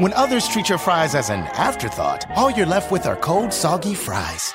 When others treat your fries as an afterthought, all you're left with are cold, soggy fries.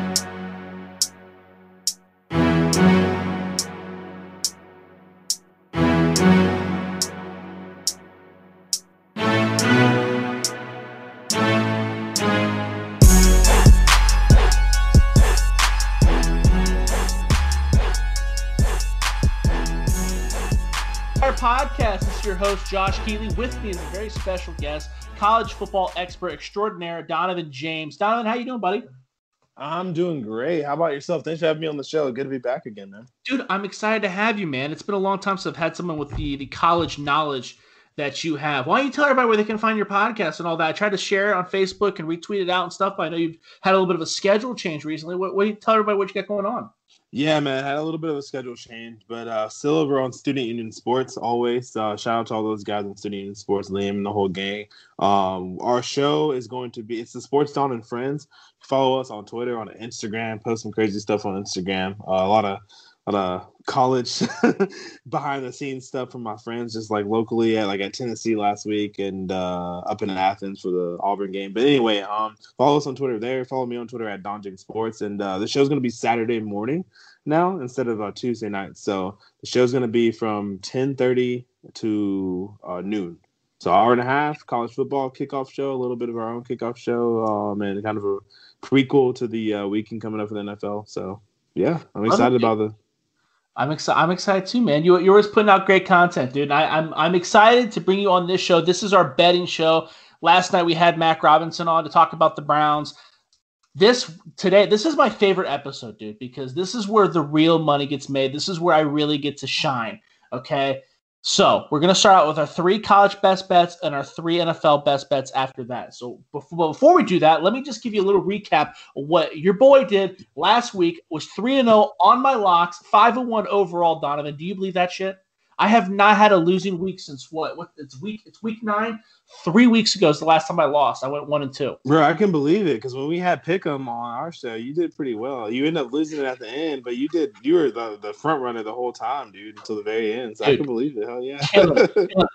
Podcast this is your host Josh Keeley. With me is a very special guest, college football expert extraordinaire Donovan James. Donovan, how you doing, buddy? I'm doing great. How about yourself? Thanks for having me on the show. Good to be back again, man. Dude, I'm excited to have you, man. It's been a long time since I've had someone with the the college knowledge that you have. Why don't you tell everybody where they can find your podcast and all that? I tried to share it on Facebook and retweet it out and stuff. I know you've had a little bit of a schedule change recently. What, what do you tell everybody what you got going on? Yeah, man, I had a little bit of a schedule change, but uh, still over on Student Union Sports always. Uh, shout out to all those guys in Student Union Sports, Liam and the whole gang. Um, our show is going to be it's the Sports Dawn and Friends. Follow us on Twitter, on Instagram, post some crazy stuff on Instagram. Uh, a lot of a lot of college behind the scenes stuff from my friends, just like locally at like at Tennessee last week and uh, up in Athens for the Auburn game. But anyway, um, follow us on Twitter there. Follow me on Twitter at Donjing Sports, and uh, the show's gonna be Saturday morning now instead of uh, Tuesday night. So the show's gonna be from ten thirty to uh, noon. So hour and a half, college football kickoff show, a little bit of our own kickoff show, um, and kind of a prequel to the uh, weekend coming up for the NFL. So yeah, I'm excited about the I'm excited. I'm excited too, man. You, you're always putting out great content, dude. I, I'm I'm excited to bring you on this show. This is our betting show. Last night we had Mac Robinson on to talk about the Browns. This today, this is my favorite episode, dude, because this is where the real money gets made. This is where I really get to shine. Okay. So we're gonna start out with our three college best bets and our three NFL best bets after that. So before, before we do that, let me just give you a little recap what your boy did last week. Was three and zero on my locks, five and one overall. Donovan, do you believe that shit? I have not had a losing week since what? What? It's week. It's week nine. Three weeks ago is the last time I lost. I went one and two. Bro, I can believe it because when we had Pick'em on our show, you did pretty well. You ended up losing it at the end, but you did. You were the, the front runner the whole time, dude, until the very end. So Dude. I can believe it. Hell yeah.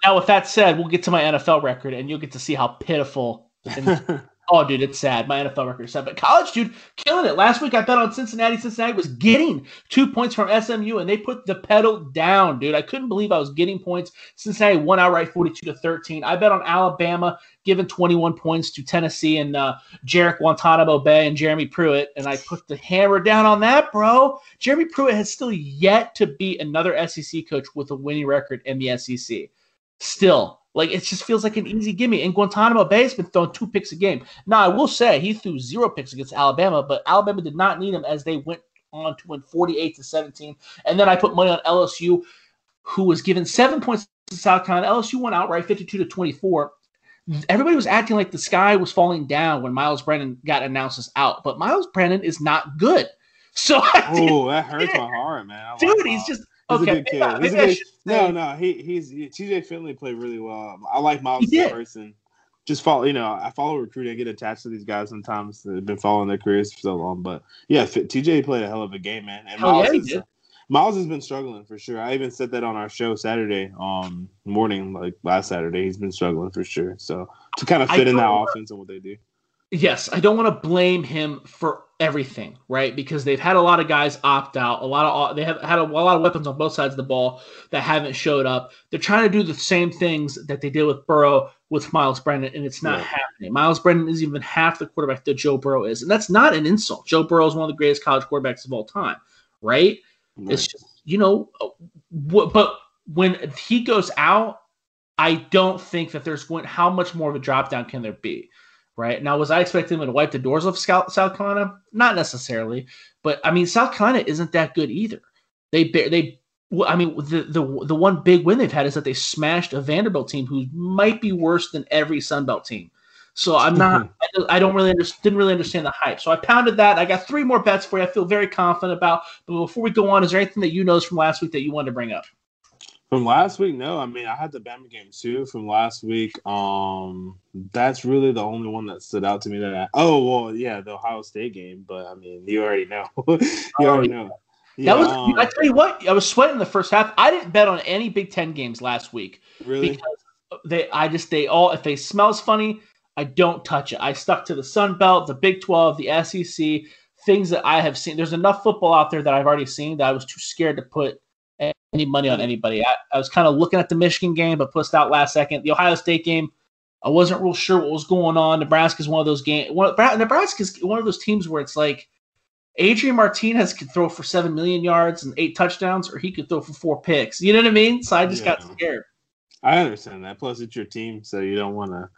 now, with that said, we'll get to my NFL record, and you'll get to see how pitiful. And, oh, dude, it's sad. My NFL record is sad, but college, dude, killing it. Last week I bet on Cincinnati. Cincinnati was getting two points from SMU, and they put the pedal down, dude. I couldn't believe I was getting points. Cincinnati won outright, forty-two to thirteen. I bet on Alabama giving twenty-one points to Tennessee and uh, Jarrett Guantanamo Bay and Jeremy Pruitt, and I put the hammer down on that, bro. Jeremy Pruitt has still yet to beat another SEC coach with a winning record in the SEC. Still, like it just feels like an easy gimme. And Guantanamo Bay has been throwing two picks a game. Now I will say he threw zero picks against Alabama, but Alabama did not need him as they went on to win 48 to 17. And then I put money on LSU, who was given seven points to South Carolina. LSU won outright 52 to 24. Everybody was acting like the sky was falling down when Myles Brennan got announced as out, but Myles Brennan is not good. So oh, that hurts my heart, man. I like dude, he's just He's okay. a good kid. I- He's a good- no, no, he he's he, TJ Finley played really well. I like Myles as a person. Just follow, you know, I follow recruiting. I get attached to these guys sometimes. They've been following their careers for so long, but yeah, TJ played a hell of a game, man. And Myles, yeah, is- Myles has been struggling for sure. I even said that on our show Saturday um morning, like last Saturday. He's been struggling for sure. So to kind of I fit in that offense and what they do. Yes, I don't want to blame him for everything, right? Because they've had a lot of guys opt out, a lot of they have had a, a lot of weapons on both sides of the ball that haven't showed up. They're trying to do the same things that they did with Burrow with Myles Brennan, and it's not Yeah. happening. Myles Brennan is even half the quarterback that Joe Burrow is, and that's not an insult. Joe Burrow is one of the greatest college quarterbacks of all time, right? It's just you know, but when he goes out, I don't think that there's going. How much more of a drop down can there be? Right now, was I expecting them to wipe the doors off South Carolina? Not necessarily, but I mean, South Carolina isn't that good either. They they, I mean, the the the one big win they've had is that they smashed a Vanderbilt team who might be worse than every Sun Belt team. So I'm not. Mm-hmm. I don't really under, didn't really understand the hype. So I pounded that. I got three more bets for you. I feel very confident about. But before we go on, is there anything that you noticed from last week that you wanted to bring up? From last week, no. I mean, I had the Bama game too from last week. Um, that's really the only one that stood out to me. That I, oh well, yeah, the Ohio State game. But I mean, you already know. you oh, already know. Yeah, that was. Um, I tell you what, I was sweating the first half. I didn't bet on any Big Ten games last week. Really? Because they, I just they all if they smells funny, I don't touch it. I stuck to the Sun Belt, the Big Twelve, the SEC, things that I have seen. There's enough football out there that I've already seen that I was too scared to put any money on anybody. I, I was kind of looking at the Michigan game, but pushed out last second. The Ohio State game, I wasn't real sure what was going on. Nebraska's one of those games. Nebraska's one of those teams where it's like Adrian Martinez could throw for seven million yards and eight touchdowns, or he could throw for four picks. You know what I mean? So I just yeah. got scared. I understand that. Plus, it's your team, so you don't want to.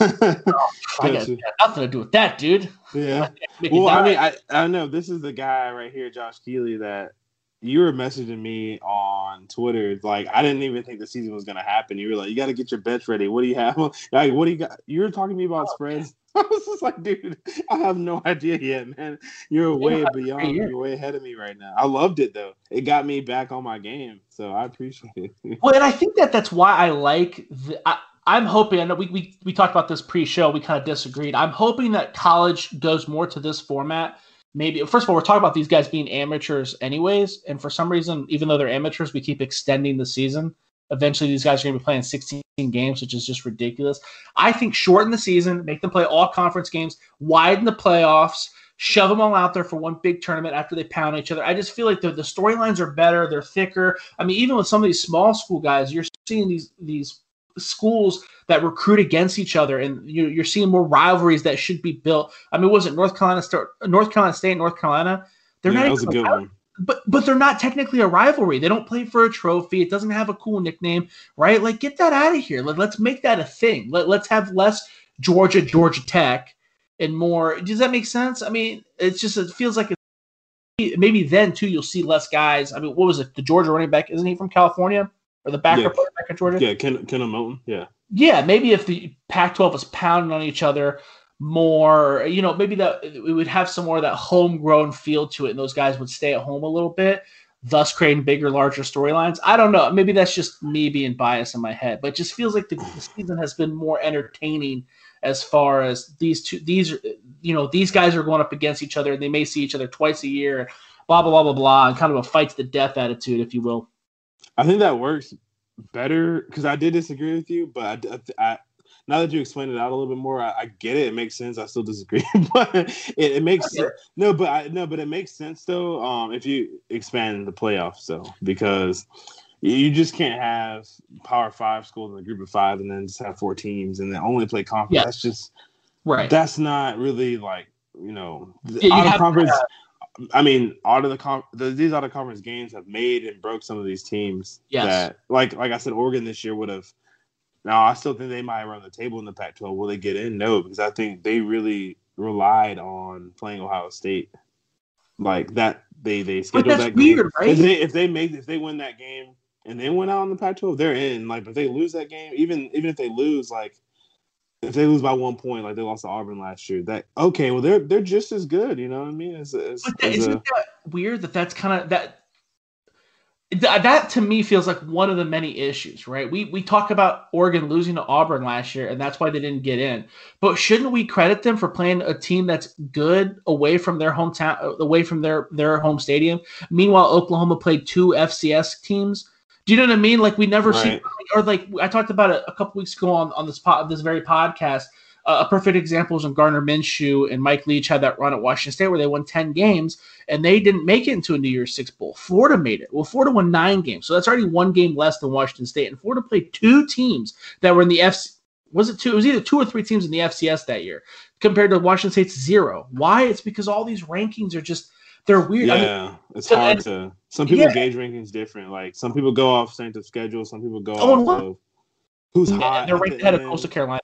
oh, I got, got, nothing to do with that, dude. Yeah. well, I mean, I, I know this is the guy right here, Josh Keeley, that you were messaging me on Twitter. Like, I didn't even think the season was going to happen. You were like, you got to get your bets ready. What do you have? Like, what do you got? You were talking to me about oh, spreads. I was just like, dude, I have no idea yet, man. You're way yeah, beyond. You're way ahead of me right now. I loved it though. It got me back on my game, so I appreciate it. well, and I think that that's why I like. The, I, I'm hoping. I know we, we we talked about this pre-show. We kind of disagreed. I'm hoping that college goes more to this format maybe first of all we're talking about these guys being amateurs anyways and for some reason even though they're amateurs we keep extending the season. Eventually these guys are going to be playing 16 games which is just ridiculous. I think shorten the season make them play all conference games widen the playoffs shove them all out there for one big tournament after they pound each other. I just feel like the, the storylines are better they're thicker. I mean even with some of these small school guys you're seeing these these schools that recruit against each other, and you, are seeing more rivalries that should be built. I mean, was it North Carolina State, North Carolina State, North Carolina? They're yeah, not that was a good one. But but they're not technically a rivalry. They don't play for a trophy. It doesn't have a cool nickname, right? Like, get that out of here. Let, let's make that a thing. Let, let's have less Georgia, Georgia Tech, and more. Does that make sense? I mean, it's just it feels like it's, maybe then too you'll see less guys. I mean, what was it? The Georgia running back isn't he from California? Or the backup yeah. back in Georgia. Yeah, Ken Kendall Milton. Yeah. Yeah, maybe if the Pac-12 was pounding on each other more, you know, maybe that we would have some more of that homegrown feel to it, and those guys would stay at home a little bit, thus creating bigger, larger storylines. I don't know. Maybe that's just me being biased in my head, but it just feels like the, the season has been more entertaining as far as these two these you know these guys are going up against each other and they may see each other twice a year blah blah blah blah blah and kind of a fight to the death attitude if you will I think that works better because I did disagree with you, but I, I, now that you explained it out a little bit more, I, I get it. It makes sense. I still disagree, but it, it makes sense. No, but I, no, but it makes sense though. Um, if you expand the playoffs, though, because you just can't have Power Five schools in a group of five and then just have four teams and then only play conference. Yeah. That's just right. That's not really like you know yeah, you conference. I mean, out of the, com- the these out of conference games have made and broke some of these teams. Yes. That like like I said, Oregon this year would have. Now I still think they might run the table in the Pac-12. Will they get in? No, because I think they really relied on playing Ohio State. Like that, they they scheduled that weird. Right? If they if they make if they win that game and they went out in the Pac-12, they're in. Like, if they lose that game, even even if they lose, like if they lose by one point, like they lost to Auburn last year, that okay, well they're they're just as good, you know what I mean? As, as, but that, as isn't a, that weird that that's kind of that that to me feels like one of the many issues, right? We we talk about Oregon losing to Auburn last year, and that's why they didn't get in. But shouldn't we credit them for playing a team that's good away from their hometown, uh, away from their their home stadium? Meanwhile, Oklahoma played two FCS teams do you know what I mean? Like we never right. see, or like I talked about it a couple weeks ago on on this pod, this very podcast. Uh, a perfect example is when Gardner Minshew and Mike Leach had that run at Washington State where they won 10 games and they didn't make it into a New Year's Six Bowl. Florida made it. Well, Florida won nine games. So that's already one game less than Washington State. And Florida played two teams that were in the FC. Was it two? It was either two or three teams in the FCS that year compared to Washington State's zero. Why? It's because all these rankings are just they're weird. Yeah, I mean, it's hard and, to. Some people yeah. gauge rankings different. Like some people go off strength of schedule. Some people go oh, off of who's yeah, hot. They're ranked the ahead end. of Coastal Carolina.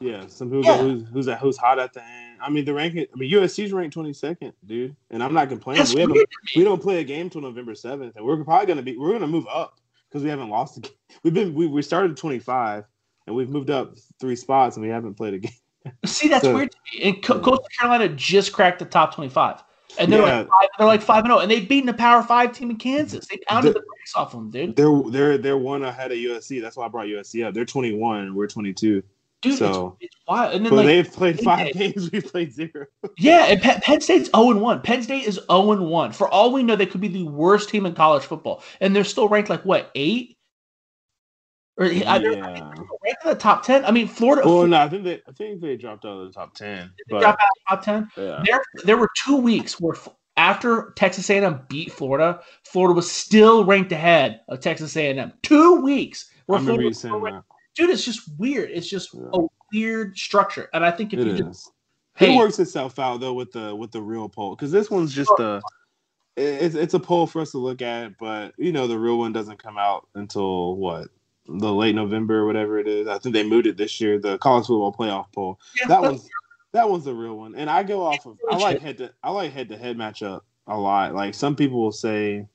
Yeah, some people yeah. go who's who's at, who's hot at the end. I mean, the ranking. I mean, USC's ranked twenty second, dude, and I'm not complaining. That's we haven't we don't play a game till November seventh, and we're probably gonna be we're gonna move up because we haven't lost a game. We've been we, we started twenty five, and we've moved up three spots, and we haven't played a game. See, that's So- weird. And Co- Coastal Carolina just cracked the top twenty-five, and they're Yeah. like five, they're like five and zero, and they've beaten a Power Five team in Kansas. They pounded The- the brakes off them, dude. They're they're they're one ahead of USC. That's why I brought USC up. They're 21 we're 22. Dude, so- it's, it's wild. And then But like, they've played five did. games. We played zero. yeah, and Penn, Penn State's zero and one. Penn State is zero and one. For all we know, they could be the worst team in college football, and they're still ranked like what eight? Or yeah. they're Yeah. ranked in the top ten. I mean, Florida. Well, no, I think they I think they dropped out of the top 10. they But dropped out of the top ten. yeah. There, there were two weeks where after Texas A&M beat Florida, Florida was still ranked ahead of Texas A&M. Two weeks I where remember Florida you saying that. Dude, it's just weird. It's just Yeah. a weird structure, and I think if It you just hey, it works itself out though with the with the real poll because this one's just a it's it's a poll for us to look at, but you know the real one doesn't come out until what the late November or whatever it is. I think they moved it this year. The college football playoff poll yeah, that but- one's that one's the real one, and I go off of I like head to I like head to head matchup a lot. Like some people will say.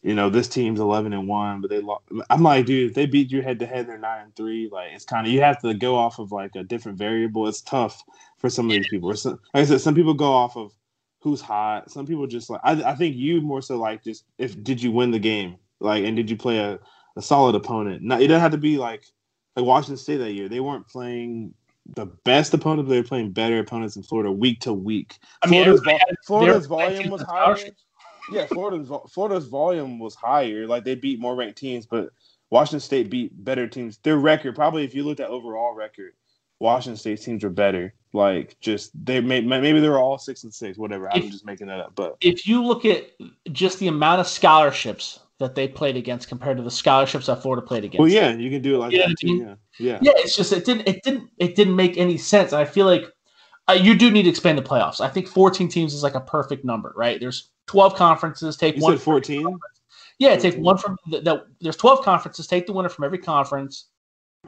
You know this team's eleven and one, but they lost. I'm like, dude, if they beat you head to head, they're nine and three. Like it's kind of you have to go off of like a different variable. It's tough for some of these people. Or some, like I said, some people go off of who's hot. Some people just like I, I think you more so like just if did you win the game, like and did you play a, a solid opponent? Not it doesn't have to be like like Washington State that year. They weren't playing the best opponent, but they were playing better opponents in Florida week to week. I mean, Florida's, Florida's volume was higher. Yeah, Florida's Florida's volume was higher. Like they beat more ranked teams, but Washington State beat better teams. Their record, probably if you looked at overall record, Washington State teams were better. Like just they may maybe they were all six and six, whatever. I'm just making that up, but If you look at just the amount of scholarships that they played against compared to the scholarships that Florida played against, well, yeah, you can do it like You know that what I too. mean? Yeah, yeah. yeah, it's just it didn't it didn't it didn't make any sense. I feel like uh, you do need to expand the playoffs. I think 14 teams is like a perfect number, right? There's 12 conferences. Take You one. said 14. Yeah, take one from the, the, There's 12 conferences. Take the winner from every conference,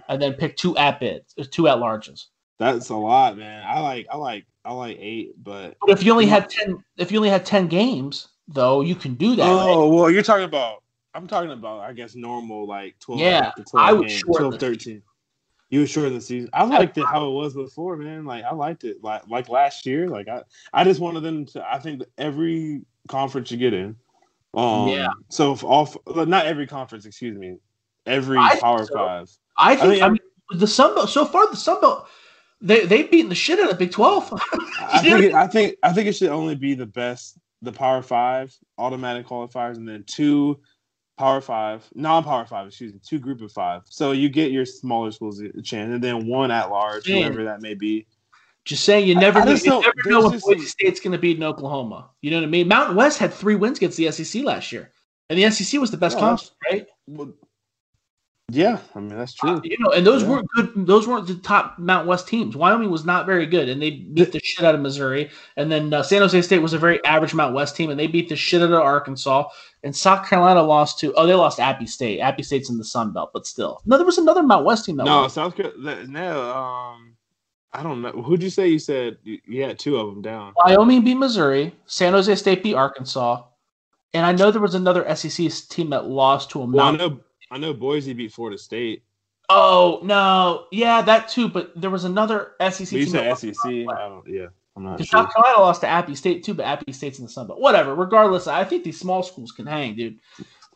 and then pick two at bids, or two at larges. That's a lot, man. I like I like I like eight, but But if you only had 10, if you only had 10 games, though, you can do that. right? oh well, you're talking about. I'm talking about, I guess, normal like 12. Yeah, to 12 I would games, shorten 12, the 13. You were shorten the season. I liked it how it was before, man. Like I liked it, like like last year. Like I, I just wanted them to. I think that every conference you get in. Um, Yeah. So if all, not every conference, excuse me, every I Power so. Five. I think. I, think I'm- mean, the Sun Belt so far. The Sun Belt, they they've beaten the shit out of Big 12. I think it, I think I think it should only be the best, the Power Five automatic qualifiers, and then two Power Five, non-Power Five, excuse me, two Group of Five. So you get your smaller schools a chance, and then one at large, Man. whoever that may be. Just saying, you never I know, you never know what Boise State's going to beat in Oklahoma. You know what I mean? Mountain West had three wins against the SEC last year, and the SEC was the best Yeah, conference, right? Well, yeah, I mean that's true. Uh, you know, and those Yeah. weren't good. Those weren't the top Mount West teams. Wyoming was not very good, and they beat the shit out of Missouri. And then uh, San Jose State was a very average Mount West team, and they beat the shit out of Arkansas. And South Carolina lost to oh, they lost Appy State. Appy State's in the Sun Belt, but still, no, there was another Mount West team that no, won. South Carolina. No, um, I don't know. Who'd you say you said you, you had two of them down? Wyoming beat Missouri. San Jose State beat Arkansas. And I know there was another SEC team that lost to a Well, I Mountain. know I know Boise beat Florida State. Oh no, yeah, that too. But there was another SEC you said SEC. Yeah, I'm not sure. South Carolina lost to Appy State too, but Appy State's in the Sun Belt. Whatever. Regardless, I think these small schools can hang, dude.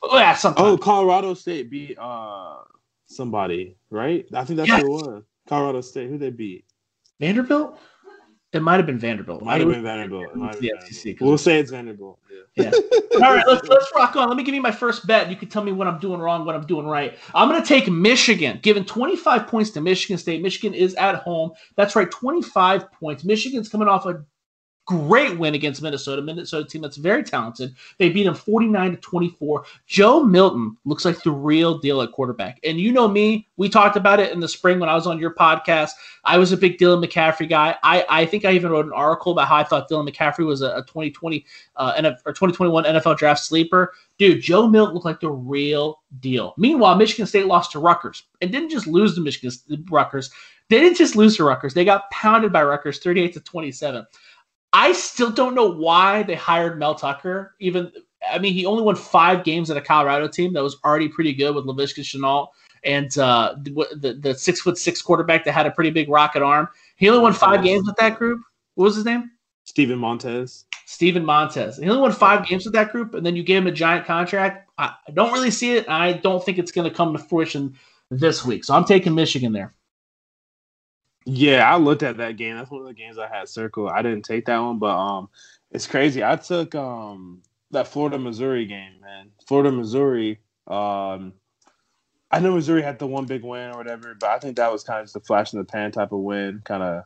Oh, yeah, sometimes. Oh, Colorado State beat uh somebody, right? I think that's Yes. who it was. Colorado State. Who they beat? Vanderbilt. It might have been Vanderbilt. Might have been Vanderbilt. It might been Yeah, Vanderbilt. We'll say it's Vanderbilt. Yeah. Yeah. All right, let's let's rock on. Let me give you my first bet. You can tell me what I'm doing wrong, what I'm doing right. I'm going to take Michigan, giving 25 points to Michigan State. Michigan is at home. That's right, 25 points. Michigan's coming off a great win against Minnesota. Minnesota team that's very talented. They beat them 49 to 24. Joe Milton looks like the real deal at quarterback. And you know me, we talked about it in the spring when I was on your podcast. I was a big Dylan McCaffrey guy. I, I think I even wrote an article about how I thought Dylan McCaffrey was a, a 2020 uh, NF, or 2021 NFL draft sleeper. Dude, Joe Milton looked like the real deal. Meanwhile, Michigan State lost to Rutgers and didn't just lose to Michigan Rutgers. They didn't just lose to Rutgers. They got pounded by Rutgers 38 to 27. I still don't know why they hired Mel Tucker. Even I mean, he only won five games at a Colorado team that was already pretty good with Laviska Shenault and uh, the the six foot six quarterback that had a pretty big rocket arm. He only won five games with that group. What was his name? Steven Montez. Steven Montez. He only won five games with that group, and then you gave him a giant contract. I, I don't really see it. I don't think it's going to come to fruition this week. So I'm taking Michigan there. Yeah, I looked at that game. That's one of the games I had circled. I didn't take that one, but um, it's crazy. I took um that Florida Missouri game, man. Florida Missouri. Um, I know Missouri had the one big win or whatever, but I think that was kind of just a flash in the pan type of win, kind of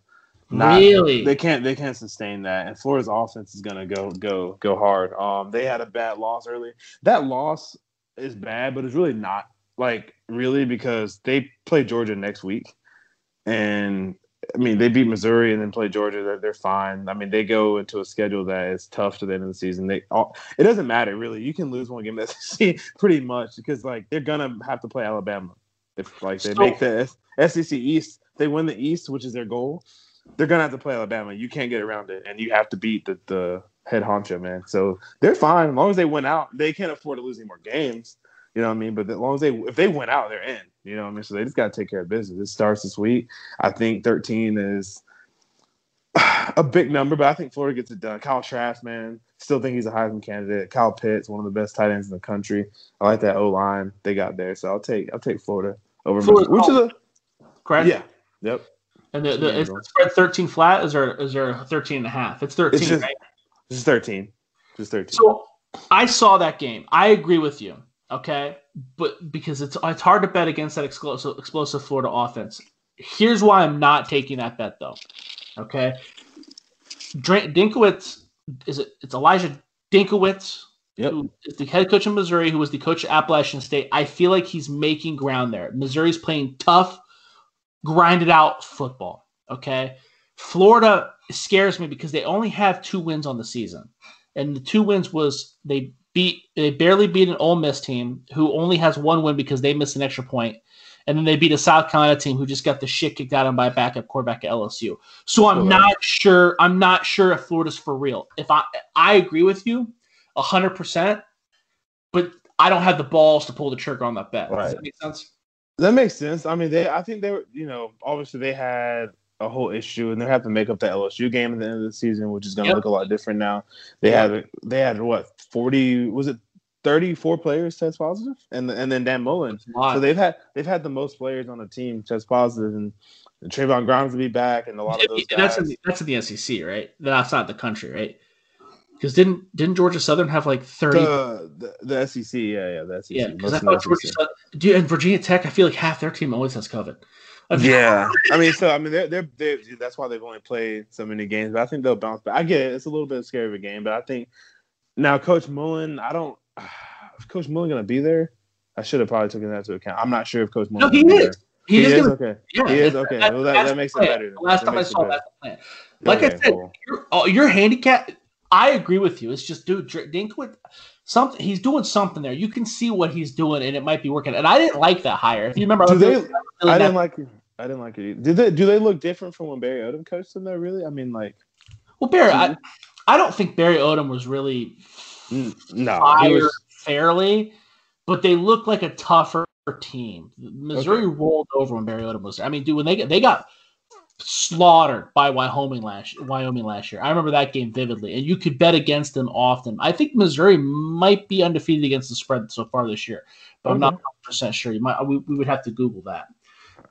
not, really? They can't they can't sustain that. And Florida's offense is gonna go go go hard. Um they had a bad loss early. That loss is bad, but it's really not like really because they play Georgia next week. And I mean they beat Missouri and then play Georgia. They're, they're fine. I mean they go into a schedule that is tough to the end of the season. They all, it doesn't matter really. You can lose one game that pretty much because like they're gonna have to play Alabama if like they so, make the SEC East. They win the East, which is their goal they're gonna have to play Alabama. You can't get around it, and you have to beat the, the head honcho, man. So they're fine as long as they win out. They can't afford to lose any more games. You know what I mean? But as long as they if they win out, they're in. You know what I mean? So they just got to take care of business. It starts this week. I think 13 is a big number, but I think Florida gets it done. Kyle Trask, man, still think he's a Heisman candidate. Kyle Pitts, one of the best tight ends in the country. I like that O line they got there, so I'll take I'll take Florida over Florida, which is a correct. Yeah, yep. And the, the is spread 13 flat? Is there is there 13 and a half? It's 13, it's just, right? This is 13. Just 13. So I saw that game. I agree with you. Okay. But because it's it's hard to bet against that explosive explosive Florida offense. Here's why I'm not taking that bet though. Okay. Drinkwitz is it it's Eliah Drinkwitz Yep. who is the head coach of Missouri, who was the coach at Appalachian State. I feel like he's making ground there. Missouri's playing tough grinded out football. Okay. Florida scares me because they only have two wins on the season. And the two wins was they beat they barely beat an Ole Miss team who only has one win because they missed an extra point. And then they beat a South Carolina team who just got the shit kicked out of them by a backup quarterback at LSU. So I'm not sure. I'm not sure if Florida's for real. If I I agree with you, hundred percent, but I don't have the balls to pull the trigger on that bet. Right. Does that make sense? That makes sense. I mean, they. I think they were. You know, obviously they had a whole issue, and they have to make up the LSU game at the end of the season, which is going to yep. look a lot different now. They yep. had. They had what forty? Was it 34 players test positive, and and then Dan Mullen. So they've had they've had the most players on the team test positive, and, and Trevon Grimes will be back, and a lot of those. Guys. That's in the, that's in the SEC, right? That's not the country, right? Because didn't didn't Georgia Southern have like thirty? The, the, the SEC, yeah, yeah, the SEC. Yeah, because I thought Georgia Southern, dude, and Virginia Tech, I feel like half their team always has COVID. Yeah, I mean, so I mean, they're, they're they're that's why they've only played so many games. But I think they'll bounce back. I get it; it's a little bit scary of a game, but I think now Coach Mullen, I don't. Is Coach Mullen gonna be there? I should have probably taken that into account. I'm not sure if Coach Mullen. No, he is. There. He, he is, is? okay. Yeah, he is okay. That, well, that, that makes it better. Last time I saw that plan. Like okay, I said, cool. your, oh, your handicap I agree with you. It's just, dude, Drinkwitz, something he's doing something there. You can see what he's doing, and it might be working. And I didn't like that hire. If you remember, do they, really I didn't like it. I didn't like it. Either. Did they? Do they look different from when Barry Odom coached them? Though, really? I mean, like, well, Barry, I, mm-hmm. I don't think Barry Odom was really mm, no fired was... fairly, but they look like a tougher team. Missouri okay. rolled over when Barry Odom was there. I mean, dude, when they they got slaughtered by Wyoming last Wyoming last year. I remember that game vividly, and you could bet against them often. I think Missouri might be undefeated against the spread so far this year, but okay. I'm not percent sure. You might we, we would have to Google that.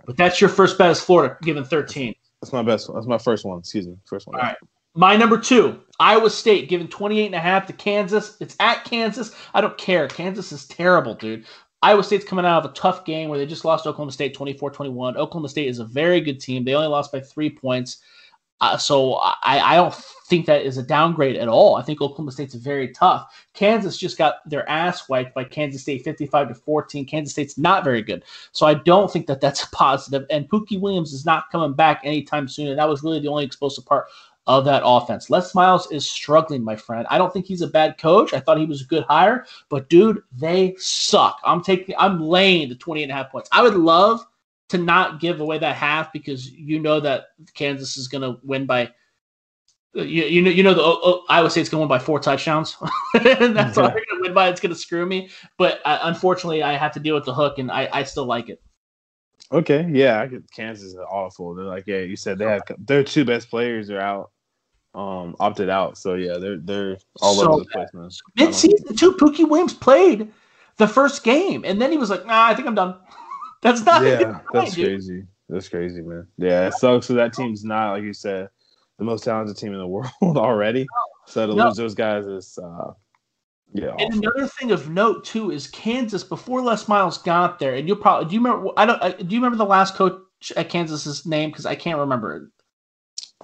But that's your first bet is Florida, given 13. That's my best. That's my first one. Excuse me, first one. All right. My number two, Iowa State, given 28 and a half to Kansas. It's at Kansas. I don't care. Kansas is terrible, dude. Iowa State's coming out of a tough game where they just lost Oklahoma State 24 21. Oklahoma State is a very good team. They only lost by three points. Uh, so I, I don't think that is a downgrade at all. I think Oklahoma State's very tough. Kansas just got their ass wiped by Kansas State 55 to 14. Kansas State's not very good. So I don't think that that's a positive. And Pooka Williams is not coming back anytime soon. And that was really the only explosive part of that offense. Les Miles is struggling, my friend. I don't think he's a bad coach. I thought he was a good hire, but dude, they suck. I'm taking I'm laying the 20 and a half points. I would love to not give away that half because you know that Kansas is going to win by you, you know you know the oh, oh, Iowa State's going to win by four touchdowns. and that's yeah. all they're going to win by. It's going to screw me, but uh, unfortunately I have to deal with the hook and I, I still like it. Okay, yeah, Kansas is awful. They're like, yeah, you said they have their two best players are out, um, opted out. So yeah, they're they're all So over the place, man. Mid season two, Pooka Williams played the first game, and then he was like, "Nah, I think I'm done." That's not. Yeah, that's dude. crazy. That's crazy, man. Yeah, it sucks. So that team's not like you said, the most talented team in the world already. So to No. lose those guys is, uh, yeah, And awful. another thing of note too is Kansas before Les Miles got there, and you'll probably do you remember? I don't. uh, Do you remember the last coach at Kansas's name? Because I can't remember it.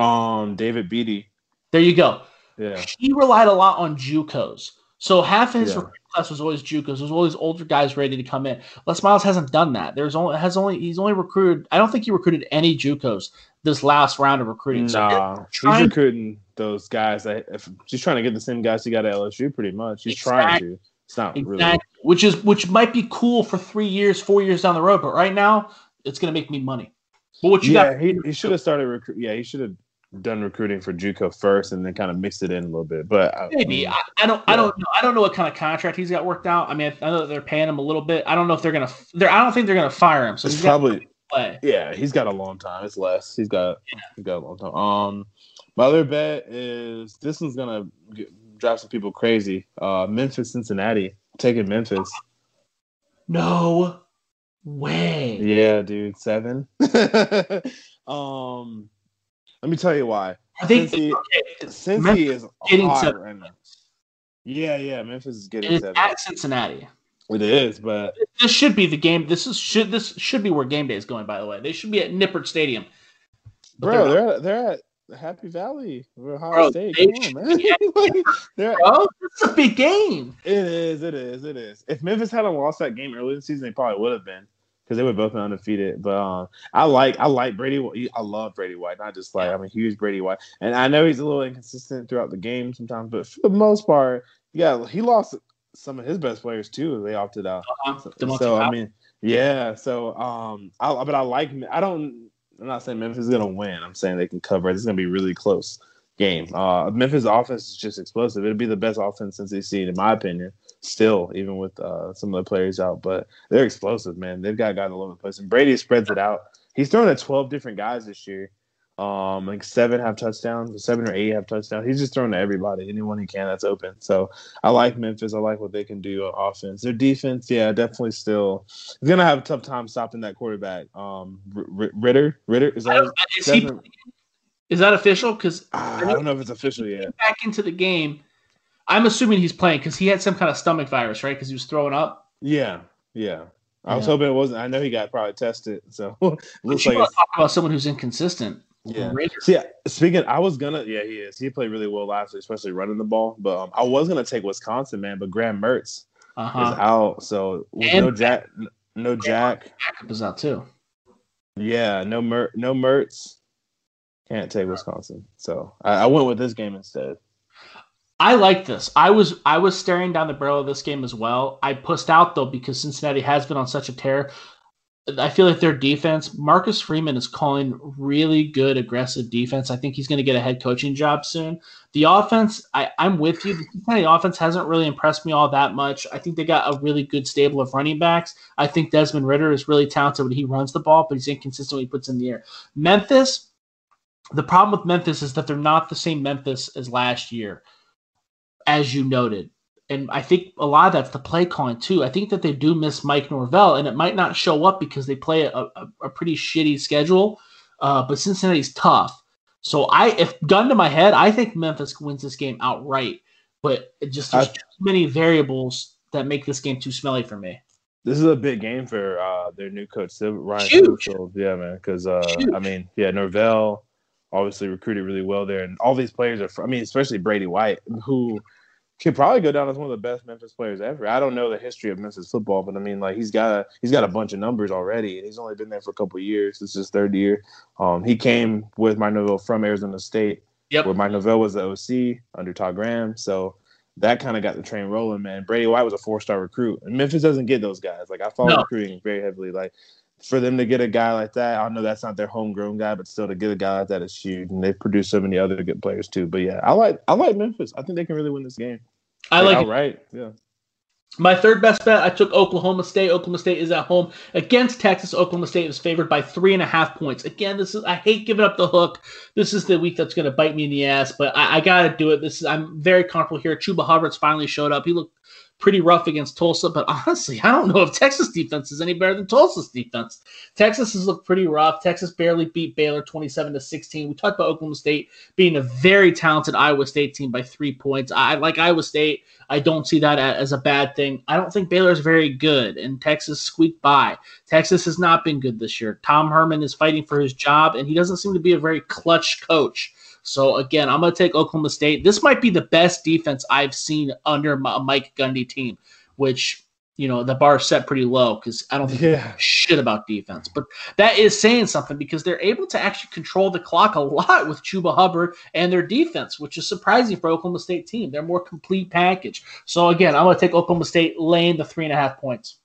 um, David Beaty. There you go. Yeah, He relied a lot on JUCOs. So half of his Yeah. class was always JUCOs. There's always older guys ready to come in. Les Miles hasn't done that. There's only has only he's only recruited. I don't think he recruited any JUCOs this last round of recruiting. So nah, trying- he's recruiting those guys. That if she's trying to get the same guys he got at LSU, pretty much. He's trying to. It's not really. Which is which might be cool for three years, four years down the road, but right now it's gonna make me money. But what you yeah, got? he, he should have started recruit. Yeah, he should have done recruiting for JUCO first, and then kind of mixed it in a little bit. But I- Maybe I, I don't. I don't know. I don't know what kind of contract he's got worked out. I mean, I know that they're paying him a little bit. I don't know if they're gonna. They're. I don't think they're gonna fire him. So it's he's got to probably play. Yeah, he's got a long time. It's less. He's got he's got a long time. Um, my other bet is this one's gonna drive some people crazy. Uh, Memphis, Cincinnati, taking Memphis. No way. Yeah, dude, seven. um, let me tell you why. I think Cincy, okay, Cincy Memphis is getting hot right now. Yeah, yeah, Memphis is getting it's at Cincinnati. It is, but This should be the game. This is should this should be where game day is going. By the way, they should be at Nippert Stadium. Bro, they're they're they're at Happy Valley, Ohio Bro, State. they Come on, man. they're Bro, it's a big game. It is, it is, it is. If Memphis hadn't lost that game early in the season, they probably would have been because they were both undefeated. But um, I like, I like Brady. White. I love Brady White. Not just like I'm a huge Brady White, and I know he's a little inconsistent throughout the game sometimes, but for the most part, yeah, he lost some of his best players too. They opted out. Uh-huh. So, so, I mean, yeah. So um, I, but I like. I don't. I'm not saying Memphis is gonna win. I'm saying they can cover. It. It's gonna be really close game. Uh, Memphis offense is just explosive. It'll be the best offense since they've seen, in my opinion. Still, even with uh, some of the players out, but they're explosive, man. They've got guys all over the place, and Brady spreads it out. He's thrown at 12 different guys this year. Um, like seven have touchdowns, seven or eight have touchdowns. He's just throwing to everybody, anyone he can that's open. So I like Memphis. I like what they can do on offense. Their defense, yeah, definitely still. He's gonna have a tough time stopping that quarterback. Um, R- R- Ridder, Ridder is that? he, Desmond- is that official? Because Ah, I don't know if it's official yet. back into the game, I'm assuming he's playing because he had some kind of stomach virus, right? Because he was throwing up. Yeah, yeah. I was hoping it wasn't. I know he got probably tested, so looks like want it's, to talk about someone who's inconsistent. yeah. See, speaking, I was gonna, yeah, he is. He played really well last week, especially running the ball. But um, I was gonna take Wisconsin, man, but Graham Mertz is Uh-huh. out, so no Jack, no Jack, Backup is out too. yeah, no Mer, no Mertz. Can't take Wisconsin, so I, I went with this game instead. I like this. I was I was staring down the barrel of this game as well. I pushed out though because Cincinnati has been on such a tear. I feel like their defense, Marcus Freeman is calling really good aggressive defense. I think he's going to get a head coaching job soon. The offense, I, I'm with you. The Cincinnati offense hasn't really impressed me all that much. I think they got a really good stable of running backs. I think Desmond Ridder is really talented when he runs the ball, but he's inconsistent when he puts in the air. Memphis, the problem with Memphis is that they're not the same Memphis as last year as you noted. And I think a lot of that's the play calling too. I think that they do miss Mike Norvell, and it might not show up because they play a, a, a pretty shitty schedule. Uh, but Cincinnati's tough. So I, if gun to my head, I think Memphis wins this game outright. But it just there's I- too many variables that make this game too smelly for me. This is a big game for uh, their new coach, Ryan Huge. Silverfield. Yeah, man. Because uh, I mean, yeah, Norvell obviously recruited really well there, and all these players are. I mean, especially Brady White, who could probably go down as one of the best Memphis players ever. I don't know the history of Memphis football, but I mean, like he's got a, he's got a bunch of numbers already, and he's only been there for a couple of years. This is his third year. Um, he came with Mike Norvell from Arizona State, Yep. where Mike Norvell was the OC under Todd Graham. So that kind of got the train rolling, man. Brady White was a four star recruit, and Memphis doesn't get those guys. Like I follow No. recruiting very heavily. Like for them to get a guy like that, I know that's not their homegrown guy, but still to get a guy like that is huge. And they've produced so many other good players too. But yeah, I like I like Memphis. I think they can really win this game. I like it. outright. Yeah. My third best bet, I took Oklahoma State. Oklahoma State is at home against Texas. Oklahoma State is favored by three and a half points. Again, this is I hate giving up the hook. This is the week that's going to bite me in the ass, but I, I got to do it. This is I'm very comfortable here. Chuba Hubbard's finally showed up. He looked pretty rough against Tulsa, but honestly, I don't know if Texas defense is any better than Tulsa's defense. Texas has looked pretty rough. Texas barely beat Baylor 27 to 16. We talked about Oklahoma State being a very talented Iowa State team by three points. I like Iowa State. I don't see that as a bad thing. I don't think Baylor is very good, and Texas squeaked by. Texas has not been good this year. Tom Herman is fighting for his job, and he doesn't seem to be a very clutch coach. So again, I'm going to take Oklahoma State. This might be the best defense I've seen under a Mike Gundy team, which you know the bar set pretty low because I don't think yeah. shit about defense. But that is saying something because they're able to actually control the clock a lot with Chuba Hubbard and their defense, which is surprising for Oklahoma State team. They're more complete package. So again, I'm going to take Oklahoma State laying the three and a half points.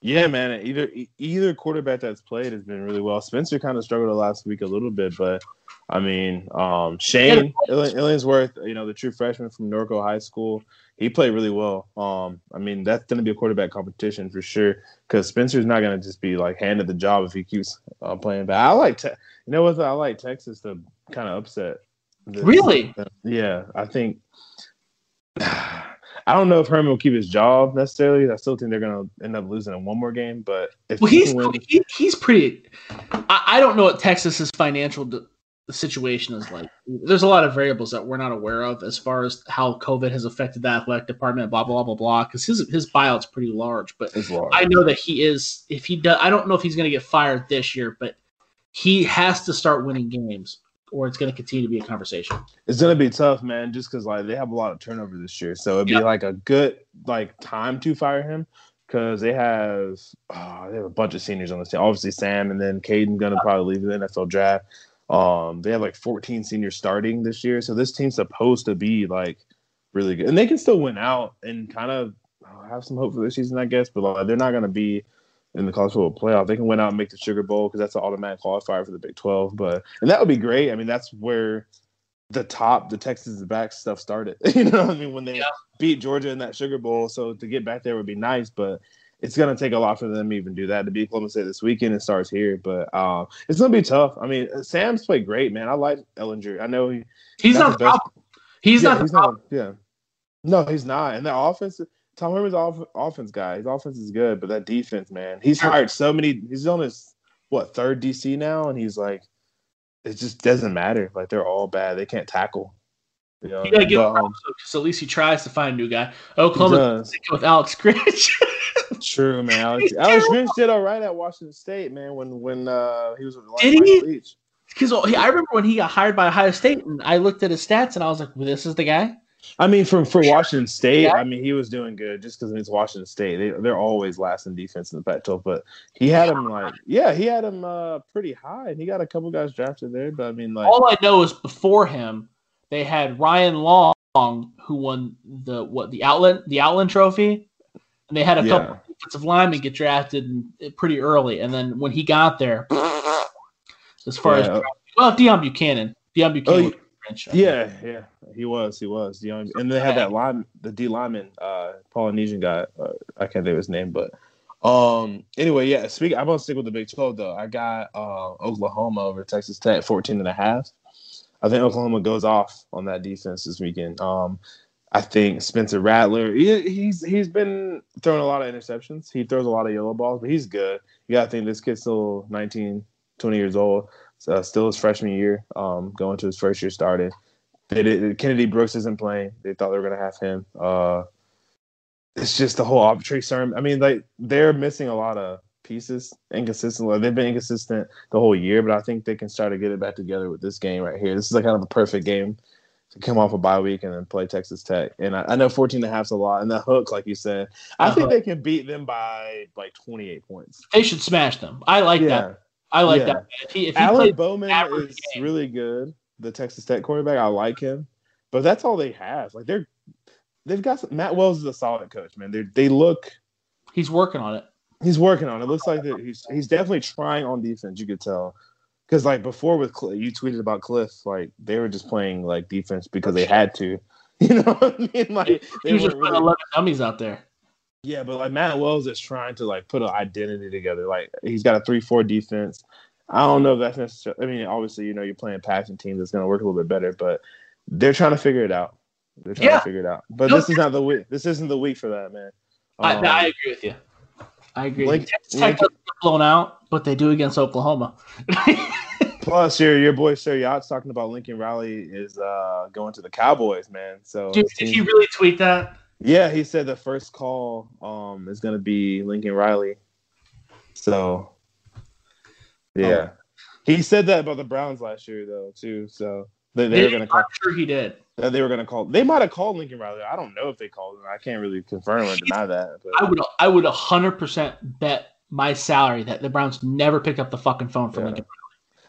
Yeah, man. Either either quarterback that's played has been really well. Spencer kind of struggled last week a little bit, but I mean, um, Shane Illingworth, you know, the true freshman from Norco High School, he played really well. Um, I mean, that's going to be a quarterback competition for sure because Spencer's not going to just be like handed the job if he keeps uh, playing. But I like, te- you know what? I like Texas to kind of upset. This. Really? Yeah, I think. I don't know if Herman will keep his job necessarily. I still think they're going to end up losing in one more game. But if well, he's win, he, he's pretty. I, I, don't know what Texas's financial the situation is like. There's a lot of variables that we're not aware of as far as how COVID has affected the athletic department, blah blah blah blah. Because his his buyout's pretty large, but large. I know that he is. If he does, I don't know if he's going to get fired this year, but he has to start winning games, or it's going to continue to be a conversation. It's going to be tough, man, just because like they have a lot of turnover this year, so it'd yep. be like a good like time to fire him because they have oh, they have a bunch of seniors on the team. Obviously, Sam and then Caden gonna probably leave the NFL draft. Um, they have like 14 seniors starting this year, so this team's supposed to be like really good, and they can still win out and kind of have some hope for this season, I guess. But like, they're not going to be in the college football playoff. They can win out and make the Sugar Bowl because that's an automatic qualifier for the Big 12. But and that would be great. I mean, that's where the top, the Texas back stuff started. you know, I mean, when they yeah. beat Georgia in that Sugar Bowl, so to get back there would be nice. But it's gonna take a lot for them to even do that. To be Oklahoma State this weekend, it starts here, but uh, it's gonna be tough. I mean, Sam's played great, man. I like Ehlinger. I know he, he's not, not the He's yeah, not. He's not. Yeah. No, he's not. And the offense, Tom Herman's off, offense guy. His offense is good, but that defense, man, he's hired so many. He's on his what third DC now, and he's like, it just doesn't matter. Like they're all bad. They can't tackle. You, know, gotta give because um, at least he tries to find a new guy. Oklahoma with Alex Grinch. True, man. Alex, Alex Grinch did all right at Washington State, man. When when uh, he was with did he? Because I remember when he got hired by Ohio State, and I looked at his stats, and I was like, well, "This is the guy." I mean, from for Washington State, yeah. I mean, he was doing good just because it's Washington State. They they're always last in defense in the Pac-12, but he had him like, yeah, he had him uh, pretty high, and he got a couple guys drafted there. But I mean, like, all I know is before him, they had Ryan Long, who won the what the outlet the Outland Trophy, and they had a yeah. couple defensive linemen get drafted pretty early, and then when he got there, as far yeah. as well, Deone Buchanan, Deone Bucannon. Oh, yeah, yeah, he was, he was. Deone, and they had that line, the D lineman, uh, Polynesian guy. Uh, I can't think of his name, but um. Anyway, yeah. Speak. I'm gonna stick with the Big 12 though. I got uh, Oklahoma over Texas Tech, 14 and a half. I think Oklahoma goes off on that defense this weekend. Um, I think Spencer Rattler, he, he's he's been throwing a lot of interceptions. He throws a lot of yellow balls, but he's good. You got to think this kid's still 19, 20 years old, so still his freshman year, um, going to his first year starting. They did, Kennedy Brooks isn't playing. They thought they were going to have him. Uh, it's just the whole arbitrary sermon. I mean, like they're missing a lot of pieces inconsistent. They've been inconsistent the whole year, but I think they can start to get it back together with this game right here. This is like kind of a perfect game to come off a bye week and then play Texas Tech. And I, I know 14 and a half is a lot. And the hook, like you said, I uh-huh. think they can beat them by like 28 points. They should smash them. I like yeah. that. I like yeah. that. If he, if he Alan Bowman is game. really good. The Texas Tech quarterback, I like him, but that's all they have. Like they're they've got some, Matt Wells is a solid coach, man. They they look. He's working on it. He's working on it. Looks like that he's he's definitely trying on defense. You could tell because like before with you tweeted about Cliff, like they were just playing like defense because they had to. You know what I mean? Like they were just putting really... eleven dummies out there. Yeah, but like Matt Wells is trying to like put an identity together. Like he's got a three-four defense. I don't know if that's necessarily. I mean, obviously, you know, you're playing passing teams. It's going to work a little bit better, but they're trying to figure it out. They're trying Yeah. to figure it out. But No, this is not the week. This isn't the week for that, man. I, Um, I agree with you. I agree. Link- Texas Tech Link- doesn't get blown out, but they do against Oklahoma. plus, your your boy Sir Yacht's talking about Lincoln Riley is uh, going to the Cowboys, man. So Dude, did he really tweet that? Yeah, he said the first call um is gonna be Lincoln Riley. So yeah. He said that about the Browns last year though, too. So they, they were gonna call I'm sure he did. they were gonna call they might have called Lincoln Riley. I don't know if they called him. I can't really confirm or deny that. But I would I would hundred percent bet my salary that the Browns never picked up the fucking phone for Yeah. Lincoln.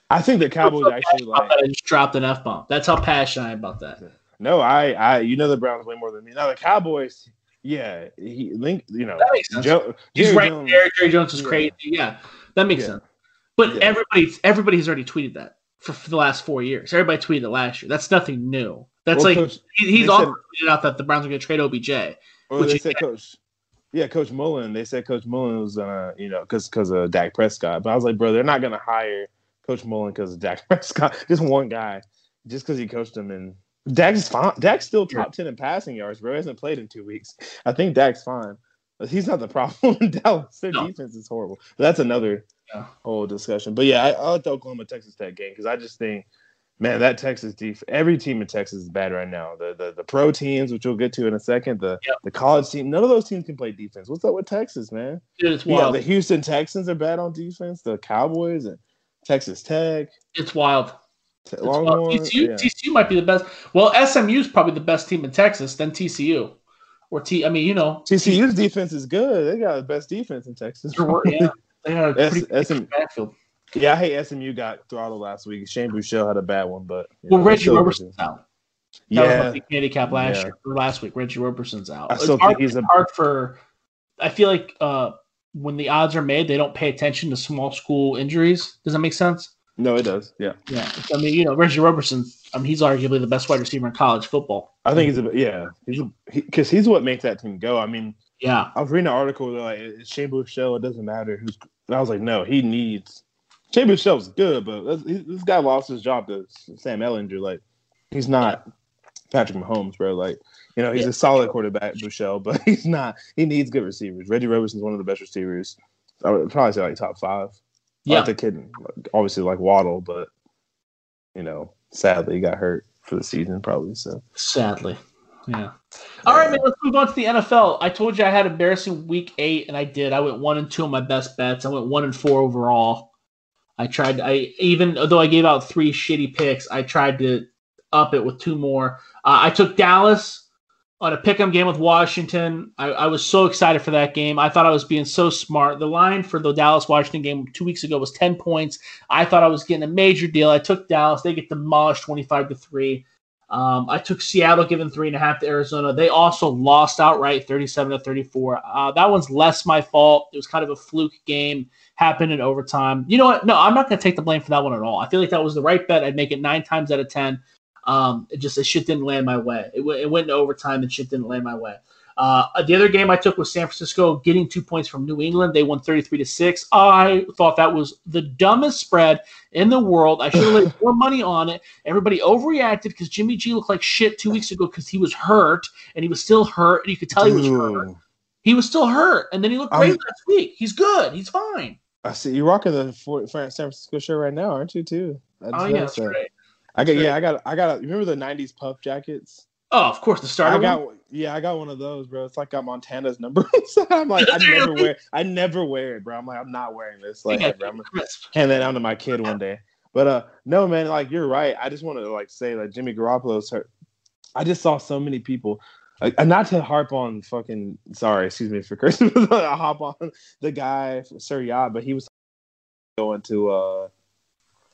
I think the Cowboys actually like I just dropped an F bomb. That's how passionate I am about that. no, I I you know the Browns way more than me. Now the Cowboys, yeah, he link you know That makes sense. Joe, He's Jerry right Jones- there. Jerry Jones is Yeah. crazy. Yeah, that makes Yeah. sense. But Yeah. everybody, everybody has already tweeted that for, for the last four years. Everybody tweeted it last year. That's nothing new. That's Well, like Coach- he, he's also tweeted out that the Browns are going to trade OBJ. Or they said Coach, yeah, Coach Mullen. They said Coach Mullen was gonna, you know, because because of Dak Prescott. But I was like, bro, they're not gonna hire Coach Mullen because of Dak Prescott. Just one guy, just because he coached him. And Dak's fine. Dak's still top ten in passing yards, bro. He hasn't played in two weeks. I think Dak's fine. But he's not the problem in Dallas. Their No. defense is horrible. But that's another Yeah. whole discussion. But yeah, I, I like the Oklahoma Texas Tech game because I just think. Man, that Texas defense. Every team in Texas is bad right now. The the, the pro teams, which we'll get to in a second, the Yep. the college team. None of those teams can play defense. What's up with Texas, man? Dude, it's Yeah, the Houston Texans are bad on defense. The Cowboys and Texas Tech, it's wild. It's wild. TCU, yeah. TCU might be the best. Well, SMU is probably the best team in Texas. Then TCU, or T. I mean, you know, TCU's defense is good. They got the best defense in Texas. yeah, they got a S- pretty SM backfield. yeah, I hate SMU got throttled last week. Shane Buechele had a bad one, but you Well, Reggie Roberson's out. That was Yeah, my handicap last Yeah. year last week. Reggie Roberson's out. I It's still hard, think he's a- it's hard for. I feel like uh, when the odds are made, they don't pay attention to small school injuries. Does that make sense? no, it does. Yeah, Yeah. I mean, you know, Reggie Roberson. I mean, he's arguably the best wide receiver in college football. I think he's a yeah. He's because he's what makes that team go. I mean, Yeah. I was reading an article they're like it's Shane Buechele. It doesn't matter who's. And I was like, no, he needs. Shane Buechele's good, but this, he- this guy lost his job to Sam Ehlinger. Like, he's not Patrick Mahomes, bro. Like, you know, he's Yeah. a solid quarterback, Buechele, but he's not. He needs good receivers. Reggie Roberson's one of the best receivers. I would probably say like top five. Yeah. like the kid, obviously like Waddle, but you know, sadly he got hurt for the season, probably. So Sadly. Yeah. All right, man. Let's move on to the NFL. I told you I had embarrassing week eight, and I did. I went one and two on my best bets. I went one and four overall. I tried. I even though I gave out three shitty picks, I tried to up it with two more. Uh, I took Dallas on a pick'em game with Washington. I, I was so excited for that game. I thought I was being so smart. The line for the Dallas Washington game two weeks ago was ten points. I thought I was getting a major deal. I took Dallas. They get demolished twenty five to three. Um, I took Seattle giving three and a half to Arizona. They also lost outright, thirty-seven to thirty-four. Uh, that one's less my fault. It was kind of a fluke game, happened in overtime. You know what? No, I'm not going to take the blame for that one at all. I feel like that was the right bet. I'd make it nine times out of ten. Um, it just it shit didn't land my way. It, w- it went into overtime and shit didn't land my way. Uh, the other game I took was San Francisco getting two points from New England. They won 33 to 6. I thought that was the dumbest spread in the world. I should have laid more money on it. Everybody overreacted because Jimmy G looked like shit two weeks ago because he was hurt and he was still hurt and you could tell he was hurt. He was still hurt and then he looked I'm- great last week. He's good. He's fine. I see You're rocking the San Francisco shirt right now, aren't you? Too. Oh yeah, that's that. right. I got yeah, I got I got. Remember the '90s puff jackets? Oh, of course the starter. I got one? yeah, I got one of those, bro. It's like got Montana's number. I'm like, I never wear, I never wear it, bro. I'm like, I'm not wearing this. Like, got bro, I'm gonna hand that down to my kid one day. But uh, no, man, like you're right. I just want to like say like Jimmy Garoppolo's hurt. I just saw so many people. Like, and not to harp on fucking sorry, excuse me for cursing. I hop on the guy Sir Yacht, but he was going to uh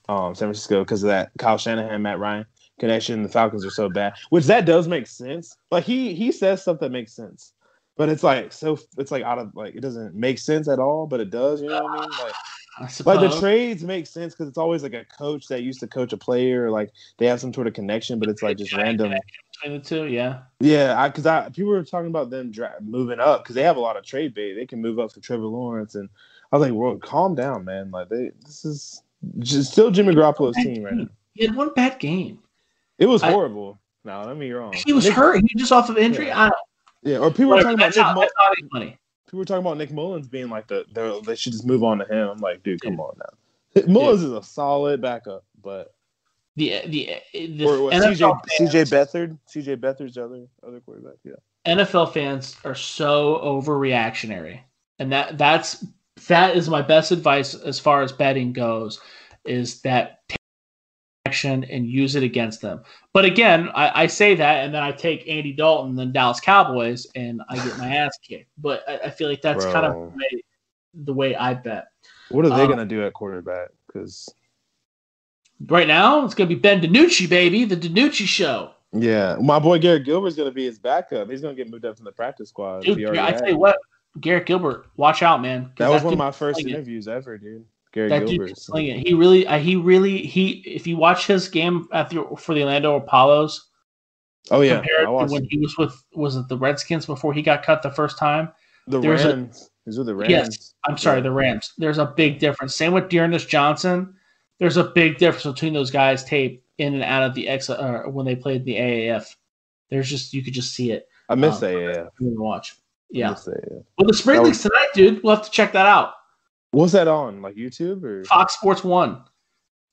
um San Francisco because of that Kyle Shanahan, Matt Ryan connection. The Falcons are so bad, which that does make sense. Like he he says stuff that makes sense, but it's like so it's like out of like it doesn't make sense at all, but it does. You know what I mean? Like I Like the trades make sense because it's always like a coach that used to coach a player, like they have some sort of connection, but it's like just random. between the two, yeah. Yeah, I because I people were talking about them dra- moving up because they have a lot of trade bait. They can move up for Trevor Lawrence, and I was like, "Well, calm down, man. Like they, this is just still Jimmy Garoppolo's team right now. He had one bad game. It was I- horrible. No, get me wrong. He was Nick- hurt. He was just off of injury. Yeah. I don't, Yeah, or people were talking about Nick. how, Mo- that's how I make money. people were talking about Nick Mullens being like the they're- they should just move on to him. I'm like, dude, come on now. Mullens is a solid backup, but The the, the or what, CJ CJ Beathard, CJ Beathard's other other quarterback. Yeah, NFL fans are so overreactionary, and that that's that is my best advice as far as betting goes. Is that take action and use it against them. But again, I, I say that, and then I take Andy Dalton, then Dallas Cowboys, and I get my ass kicked. But I, I feel like that's kind of the way, the way I bet. what are they Um, gonna do at quarterback? Because Right now, it's going to be Ben DiNucci, baby, the DiNucci show. yeah, my boy Garrett Gilbert's gonna be his backup. He's gonna get moved up from the practice squad. Dude, I tell you what, Garrett Gilbert, watch out, man. that was one of my first interviews ever, dude. Garrett That Gilbert. sling it. He really, uh, he really, he. If you watch his game at the for the Orlando Apollos, Oh yeah, compared I to when he was with was it the Redskins before he got cut the first time? the there's a- Rams. He's with the Rams. Yes, I'm sorry, Yeah. the Rams. There's a big difference. Same with D'Ernest Johnson. There's a big difference between those guys' tape in and out of the X uh, when they played the AAF. There's just you could just see it. I miss Um, that. You watch. Yeah. miss that, yeah. Well, the spring was- leagues tonight, dude. We'll have to check that out. What's that on? Like YouTube or? Fox Sports One.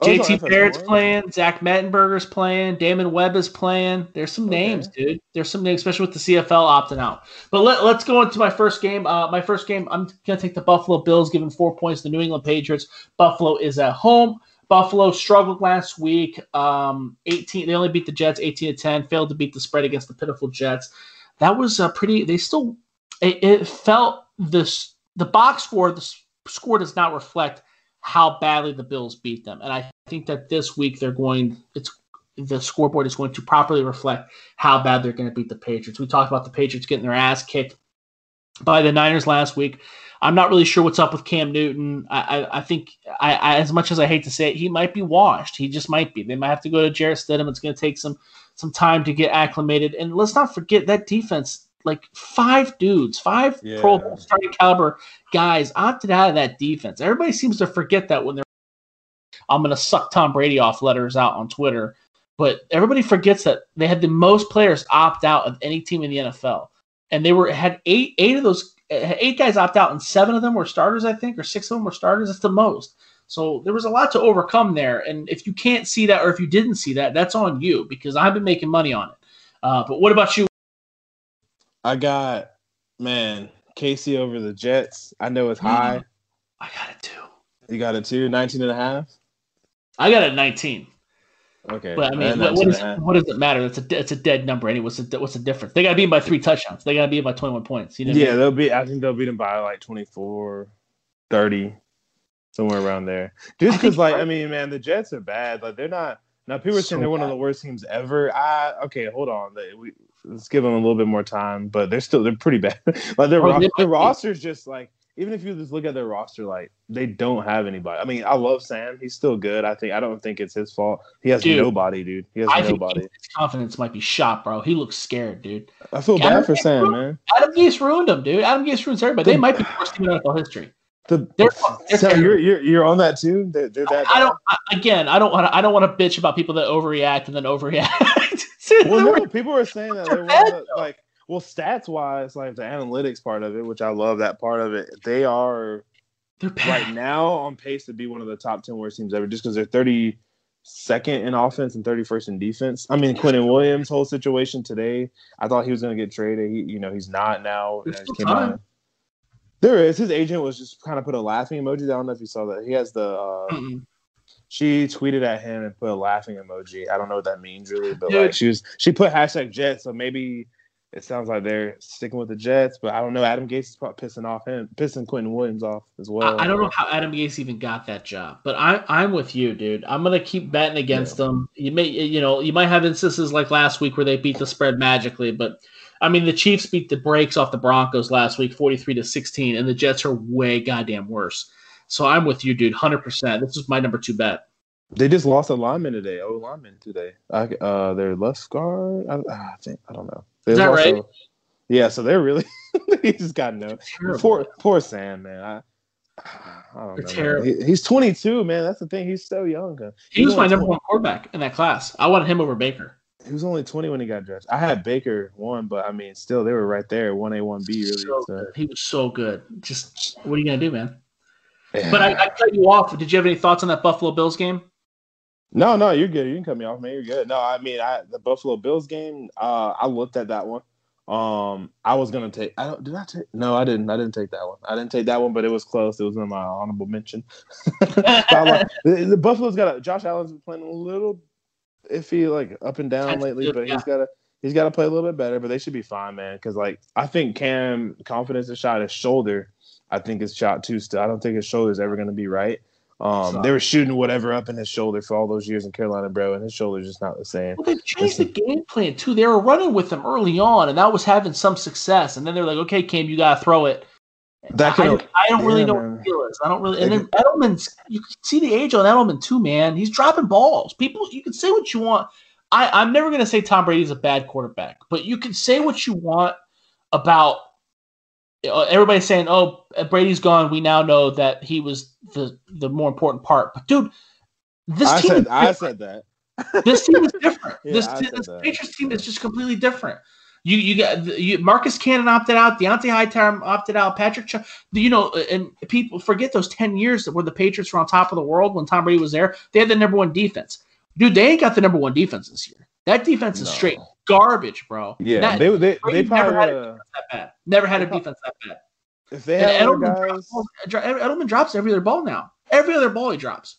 Oh, JT Barrett's playing. Zach Mettenberger's playing. Damon Webb is playing. There's some Okay. names, dude. There's some names, especially with the CFL opting out. But let, let's go into my first game. Uh, my first game, I'm going to take the Buffalo Bills, giving four points to the New England Patriots. Buffalo is at home. Buffalo struggled last week. Um, 18. They only beat the Jets 18 to 10. Failed to beat the spread against the pitiful Jets. That was a pretty. They still. It, it felt this. The box score. The score does not reflect how badly the Bills beat them, and I think that this week they're going. It's the scoreboard is going to properly reflect how bad they're going to beat the Patriots. We talked about the Patriots getting their ass kicked by the Niners last week. I'm not really sure what's up with Cam Newton. I, I, I think, I, I, as much as I hate to say it, he might be washed. He just might be. They might have to go to Jarrett Stidham. It's going to take some some time to get acclimated. And let's not forget that defense. Like five dudes, five Yeah. Pro Bowl starting caliber guys opted out of that defense. Everybody seems to forget that when they're. I'm going to suck Tom Brady off letters out on Twitter, but everybody forgets that they had the most players opt out of any team in the NFL, and they were had eight eight of those eight guys opt out, and seven of them were starters, I think, or six of them were starters. That's the most. So there was a lot to overcome there, and if you can't see that, or if you didn't see that, that's on you because I've been making money on it. Uh, but what about you? I got man Casey over the Jets. I know it's high. Mm. I got it too. You got it too. 19 and a half. I got it 19. Okay. But I mean, what, 19 what, is, what does it matter? It's a it's a dead number anyway. What's the, what's the difference? They got to beat by three touchdowns. They got to beat by 21 points. You know what I Yeah, mean? they'll be. I think they'll beat them by like 24, 30, somewhere around there. Just because, like, I mean, man, the Jets are bad. Like, they're not. Now, people are saying So they're one of the worst teams ever. I okay, hold on. We, let's give them a little bit more time, but they're still they're pretty bad. like their Bro, ro- their roster's just like even if you just look at their roster, like they don't have anybody. I mean, I love Sam. He's still good. I think I don't think it's his fault. He has Dude, nobody, dude. He has I think nobody. his confidence might be shot, bro. He looks scared, dude. I feel Adam bad for Sam, ruined- man. Adam Gase ruined him, dude. Adam Gase ruins everybody. They might be the worst team in NFL history. The, They're- they're terrible. you're, you're you're on that too. They're, they're that. I bad? don't. I, again, I don't want. to I don't want to bitch about people that overreact and then overreact. Well, no, people are saying that They're they're one of bad, the, like, well, stats wise, like the analytics part of it, which I love that part of it. They are right now on pace to be one of the top ten worst teams ever, just because they're thirty second in offense and thirty first in defense. I mean, Quinnen Williams' whole situation today, I thought he was going to get traded. He, you know, he's not now. Came out- There is. His agent was just kind of put a laughing emoji. I don't know if you saw that. He has the. Uh. She tweeted at him and put a laughing emoji. I don't know what that means really, but Dude. like she was she put hashtag Jets, so maybe it sounds like they're sticking with the Jets. But I don't know. Adam Gase is probably pissing off him, pissing Quinnen Williams off as well. I, I don't know how Adam Gase even got that job, but I, I'm with you, dude. I'm gonna keep betting against them. You may, you know, you might have instances like last week where they beat the spread magically, but I mean, the Chiefs beat the brakes off the Broncos last week, 43 to 16, and the Jets are way goddamn worse. So I'm with you, dude, hundred percent. This is my number two bet. They just lost a lineman today. Oh, lineman today. I, uh, their left guard. I, I think I don't know. They Is that right? a- yeah, so they're really. he just got no. Poor, poor Sam, man. I, I don't They're know. terrible. He, he's 22, man. That's the thing. He's so young. huh? He was my number 20 one quarterback in that class. I wanted him over Baker. He was only 20 when he got drafted. I had Baker one, but I mean, still, they were right there, one A, one B, really. So So. He was so good. Just what are you gonna do, man? Yeah. But I, I cut you off. Did you have any thoughts on that Buffalo Bills game? no, no, you're good. You can cut me off, man. You're good. No, I mean, I the Buffalo Bills game. Uh, I looked at that one. Um, I was gonna take. I don't. Did I take? No, I didn't. I didn't take that one. I didn't take that one, but it was close. It was in my honorable mention. Like- the, the Buffalo's got a, Josh Allen's been playing a little iffy, like up and down That's lately, good, but yeah. he's got to he's got to play a little bit better. But they should be fine, man. Because like I think Cam confidence is shot. His shoulder, I think is shot too. Still, I don't think his shoulder's ever going to be right. Um, they were shooting whatever up in his shoulder for all those years in Carolina, bro, and his shoulder's just not the same. Well, they changed the game plan too. They were running with him early on, and that was having some success. And then they're like, "Okay, Cam, you gotta throw it." That I, I don't really yeah, know man. the deal is. I don't really. And then Edelman's, you can see the age on Edelman too, man. He's dropping balls. People, you can say what you want. I, I'm never gonna say Tom Brady's a bad quarterback, but you can say what you want about. Everybody's saying, "Oh, Brady's gone." We now know that he was the the more important part. But dude, this I team said, I said that. this team is different. Yeah, this this that. Patriots team is just completely different. You you got you, Marcus Cannon opted out, Dont'a Hightower opted out, Patrick. Ch- you know, and people forget those ten years that where the Patriots were on top of the world when Tom Brady was there. They had the number one defense. Dude, they ain't got the number one defense this year. That defense is No. straight garbage, bro. Yeah, That- they they they Brady never probably had uh, that bad. Never had a defense that bad. if they had Edelman, guys. drops, Edelman drops every other ball now. Every other ball he drops.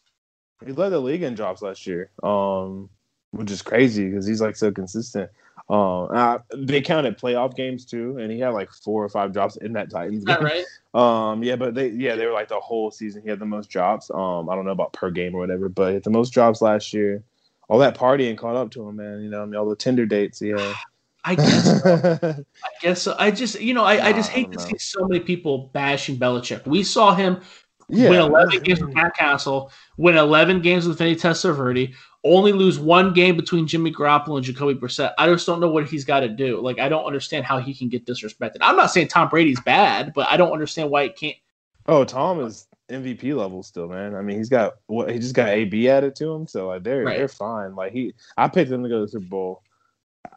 He led the league in drops last year, um, which is crazy because he's like so consistent. Um, I, they counted playoff games too, and he had like four or five drops in that Titans Is that game. right? Um, yeah, but they yeah they were like the whole season. He had the most drops. Um, I don't know about per game or whatever, but he had the most drops last year. All that partying caught up to him, man. You know, I mean, all the Tinder dates Yeah. I guess. I guess so. I just, you know, I, I just hate don't to know. see so many people bashing Belichick. We saw him yeah, win 11 games with Matt Cassel, win 11 games with Vinny Testaverde, only lose one game between Jimmy Garoppolo and Jacoby Brissett. I just don't know what he's got to do. Like, I don't understand how he can get disrespected. I'm not saying Tom Brady's bad, but I don't understand why it can't. Oh, Tom is MVP level still, man. I mean, he's got what he just got AB added to him, so like they're Right. they're fine. Like he, I picked them to go to the Super Bowl.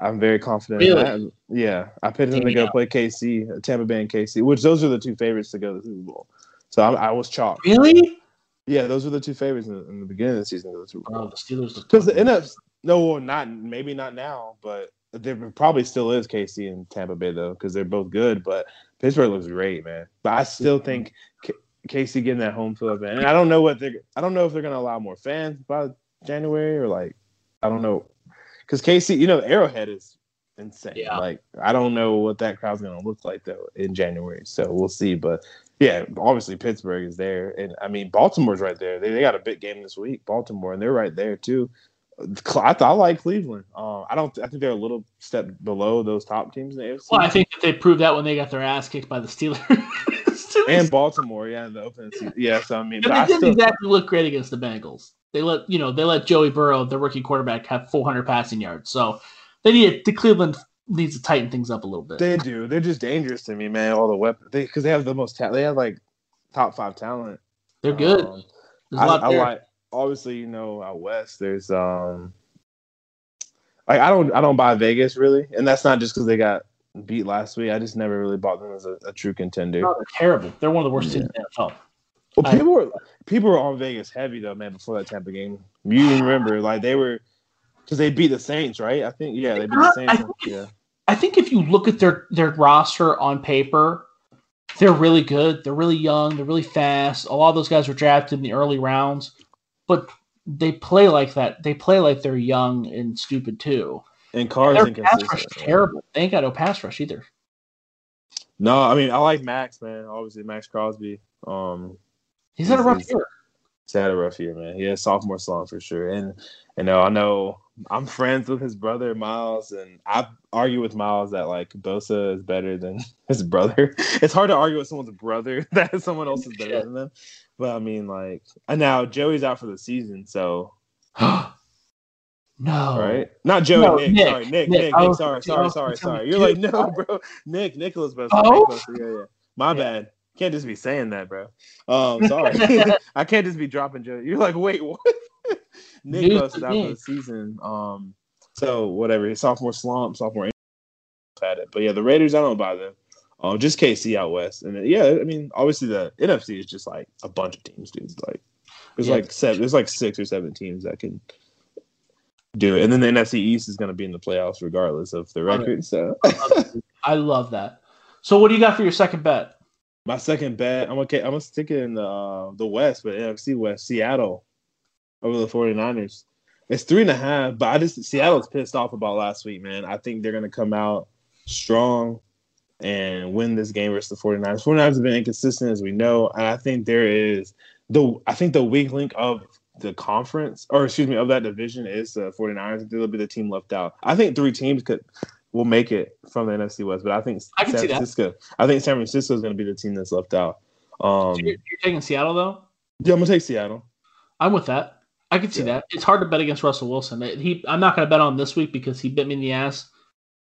I'm very confident. Really? In that. Yeah, I picked them to go Damn. play KC, Tampa Bay and KC, which those are the two favorites to go to the Super Bowl. So I, I was chalked. Really? Yeah, those were the two favorites in, in the beginning of the season to go to the Super Oh, Bowl. the Steelers. Because the. NFC, no, well, not maybe not now, but there probably still is KC and Tampa Bay though, because they're both good. But Pittsburgh looks great, man. But I still think KC getting that home field advantage. And I don't know what they're. I don't know if they're gonna allow more fans by January or like I don't know, because Casey, you know, Arrowhead is insane. Yeah. Like I don't know what that crowd's gonna look like though in January. So we'll see. But yeah, obviously Pittsburgh is there, and I mean Baltimore's right there. They, they got a big game this week, Baltimore, and they're right there too. I, I like Cleveland. Uh, I don't. I think they're a little step below those top teams in the AFC. Well, I think that they proved that when they got their ass kicked by the Steelers. And Baltimore, yeah, in the opening season. Yeah, so I mean, And but I they didn't still, exactly look great against the Bengals. They let you know they let Joey Burrow, the rookie quarterback, have 400 passing yards. So they need the Cleveland needs to tighten things up a little bit. they do. They're just dangerous to me, man. All the weapons, because they, have the most talent. They have like top five talent. They're good. Um, There's a I, lot I like obviously you know out west there's um like I don't I don't buy Vegas really, and that's not just because they got beat last week. I just never really bought them as a, a true contender. No, they're terrible. They're one of the worst teams in the NFL. Well, I- people were people were on Vegas heavy though, man. Before that Tampa game, you remember like they were because they beat the Saints, right? I think yeah, they beat the uh, I Saints. think- yeah, I think if you look at their their roster on paper, they're really good. They're really young. They're really fast. A lot of those guys were drafted in the early rounds, but they play like that. They play like they're young and stupid too. And Carr's Their pass rush terrible. They ain't got no pass rush either. No, I mean I like Max, man. Obviously Maxx Crosby. Um, He's had a rough year. he's had a rough year, man. He had a sophomore slump for sure, and you know I know I'm friends with his brother Miles, and I argue with Miles that like Bosa is better than his brother. It's hard to argue with someone's brother that someone else is better than them. But I mean, like, and now Joey's out for the season, so no. right? Not Joey, No, Nick, Nick, Sorry, Nick, Nick, Nick, Nick. Sorry, sorry, sorry, sorry. you, You're like, no, bro. Nick, Nicholas Bosa. Oh? Nick. Yeah, yeah. My Yeah. bad. Can't just be saying that, bro. Um, sorry. I can't just be dropping Joey. You're like, wait, what? Nick Dude, out for the season. Um, so whatever. Sophomore slump, sophomore had it. But yeah, the Raiders, I don't buy them. Um, just KC out west, and then, yeah, I mean, obviously the NFC is just like a bunch of teams, dude. Like there's Yeah. like seven, there's like six or seven teams that can do it, and then the NFC East is going to be in the playoffs regardless of the record. So I love that. So what do you got for your second bet? my second bet, I'm okay. I'm gonna stick it in the uh, the West, but NFC West, Seattle over the 49ers. It's three and a half, but I just Seattle's pissed off about last week, man. I think they're gonna come out strong and win this game versus the 49ers. 49ers have been inconsistent as we know, and I think there is the I think the weak link of the conference, or excuse me, of that division is the 49ers. They'll be the team left out. I think three teams could will make it from the NFC West, but I think I San. Francisco. I think San Francisco is going to be the team that's left out. Um, You're, you're taking Seattle though. yeah, I'm gonna take Seattle. I'm with that. I can see Yeah. that. It's hard to bet against Russell Wilson. He, I'm not going to bet on him this week because he bit me in the ass.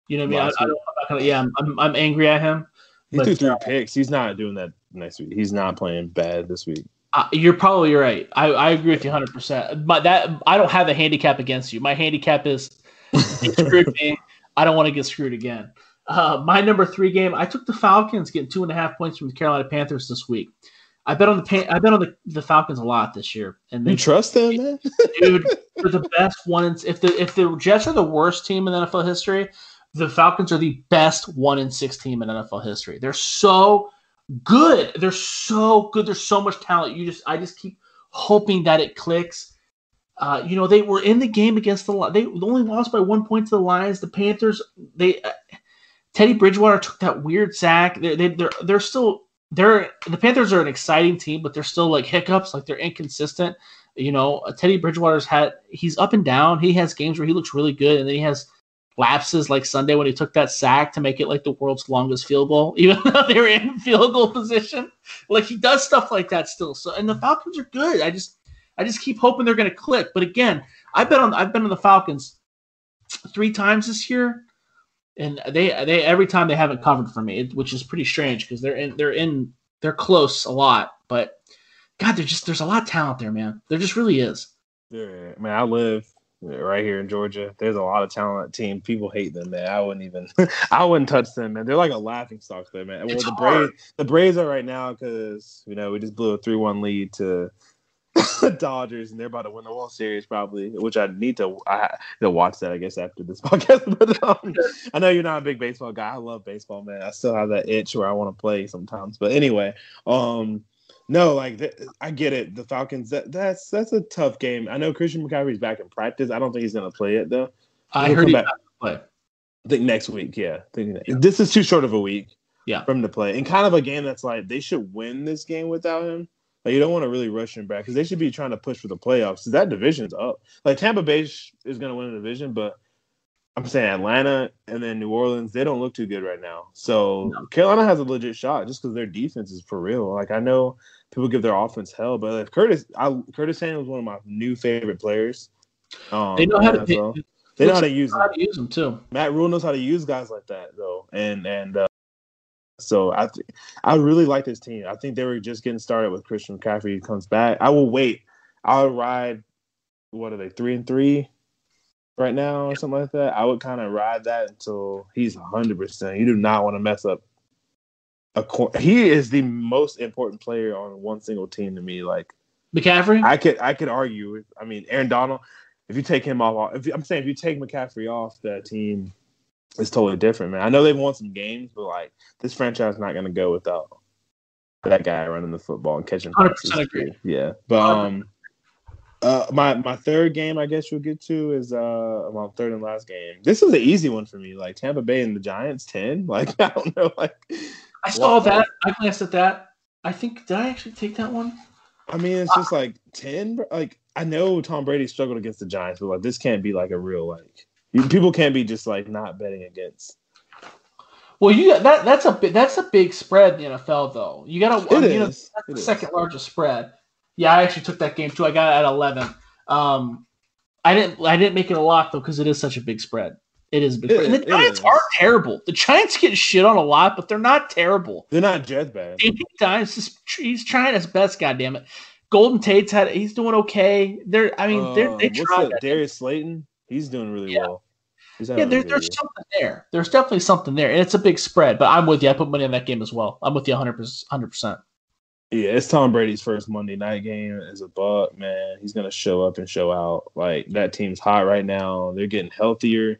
You know what I mean? I, I don't, I'm not gonna, yeah, I'm, I'm, I'm angry at him. He But, threw three uh, picks. He's not doing that next week. He's not playing bad this week. Uh, you're probably right. I, I agree with you 100. percent But that I don't have a handicap against you. My handicap is screwed me. I don't want to get screwed again. Uh, my number three game, I took the Falcons getting two and a half points from the Carolina Panthers this week. I bet on the Pan- I bet on the, the Falcons a lot this year, and You trust them, man? dude they're the best one. In, if the if the Jets are the worst team in NFL history, the Falcons are the best one in six team in NFL history. They're so good. They're so good. There's so much talent. You just I just keep hoping that it clicks. Uh, you know they were in the game against the they only lost by one point to the Lions. The Panthers they uh, Teddy Bridgewater took that weird sack. They they they're they're still they're the Panthers are an exciting team, but they're still like hiccups. Like they're inconsistent. You know, Teddy Bridgewater's had he's up and down. He has games where he looks really good, and then he has lapses like Sunday when he took that sack to make it like the world's longest field goal, even though they were in field goal position. Like he does stuff like that still. So and the Falcons are good. I just I just keep hoping they're gonna click. But again, I bet on I've been on the Falcons three times this year. And they they every time they haven't covered for me, which is pretty strange because they're in they're in they're close a lot, but God, there's just there's a lot of talent there, man. There just really is. Yeah, man, I live right here in Georgia. There's a lot of talent team. People hate them, man. I wouldn't even, I wouldn't touch them, man. They're like a laughing stock there, man. Well, It's the hard. Braves, the Braves are right now because you know we just blew a three-one lead to the Dodgers, and they're about to win the World Series probably. Which I need to, I to watch that, I guess, after this podcast. But um, I know you're not a big baseball guy. I love baseball, man. I still have that itch where I want to play sometimes. But anyway, um. No, like th- I get it. The Falcons. That, that's that's a tough game. I know Christian McCaffrey's back in practice. I don't think he's gonna play it though. I He'll heard come he back. play. I think next week. Yeah, think this is too short of a week. Yeah. for him to play, and kind of a game that's like they should win this game without him. Like you don't want to really rush him back because they should be trying to push for the playoffs. 'cause that division's up. Like Tampa Bay is gonna win the division, but I'm saying Atlanta and then New Orleans, they don't look too good right now. So No. Carolina has a legit shot just because their defense is for real. Like I know people give their offense hell, but if Curtis, I, Curtis Samuel is one of my new favorite players. Um, They know how to in they, They know how to use them. how to use them too. Matt Rhule knows how to use guys like that though, and and uh, so I th- I really like this team. I think they were just getting started with Christian McCaffrey comes back. I will wait. I'll ride. What are they three and three right now or something like that? I would kind of ride that until he's hundred percent. You do not want to mess up. A cor- he is the most important player on one single team to me. Like McCaffrey. I could I could argue. with- I mean, Aaron Donald. If you take him off, if I'm saying if you take McCaffrey off, that team is totally different, man. I know they've won some games, but like this franchise is not going to go without that guy running the football and catching 100% passes. agree. Yeah, but um, uh, my my third game, I guess you'll get to is uh my third and last game. This is an easy one for me. Like Tampa Bay and the Giants, ten. Like I don't know, like I saw that. I glanced at that. I think did I actually take that one? I mean, it's just like ten. Like I know Tom Brady struggled against the Giants, but like this can't be like a real like people can't be just like not betting against. Well, you got that. That's a big. That's a big spread in the NFL, though. You got to. It you know, that's It the is. second largest spread. Yeah, I actually took that game too. I got it at eleven. Um, I didn't. I didn't make it a lock though because it is such a big spread. It is big It. And the Giants aren't terrible. The Giants get shit on a lot, but they're not terrible. They're not just bad. Is he's trying his best. God damn it. Golden Tate's had. He's doing okay. They're. I mean, they're. They Um, tried. that? Darius Slayton. He's doing really Yeah. well. Yeah, there, there's something there. There's definitely something there, and it's a big spread. But I'm with you. I put money on that game as well. I'm with you 100 percent. Yeah, it's Tom Brady's first Monday night game as a Buck. Man, he's gonna show up and show out. Like that team's hot right now. They're getting healthier.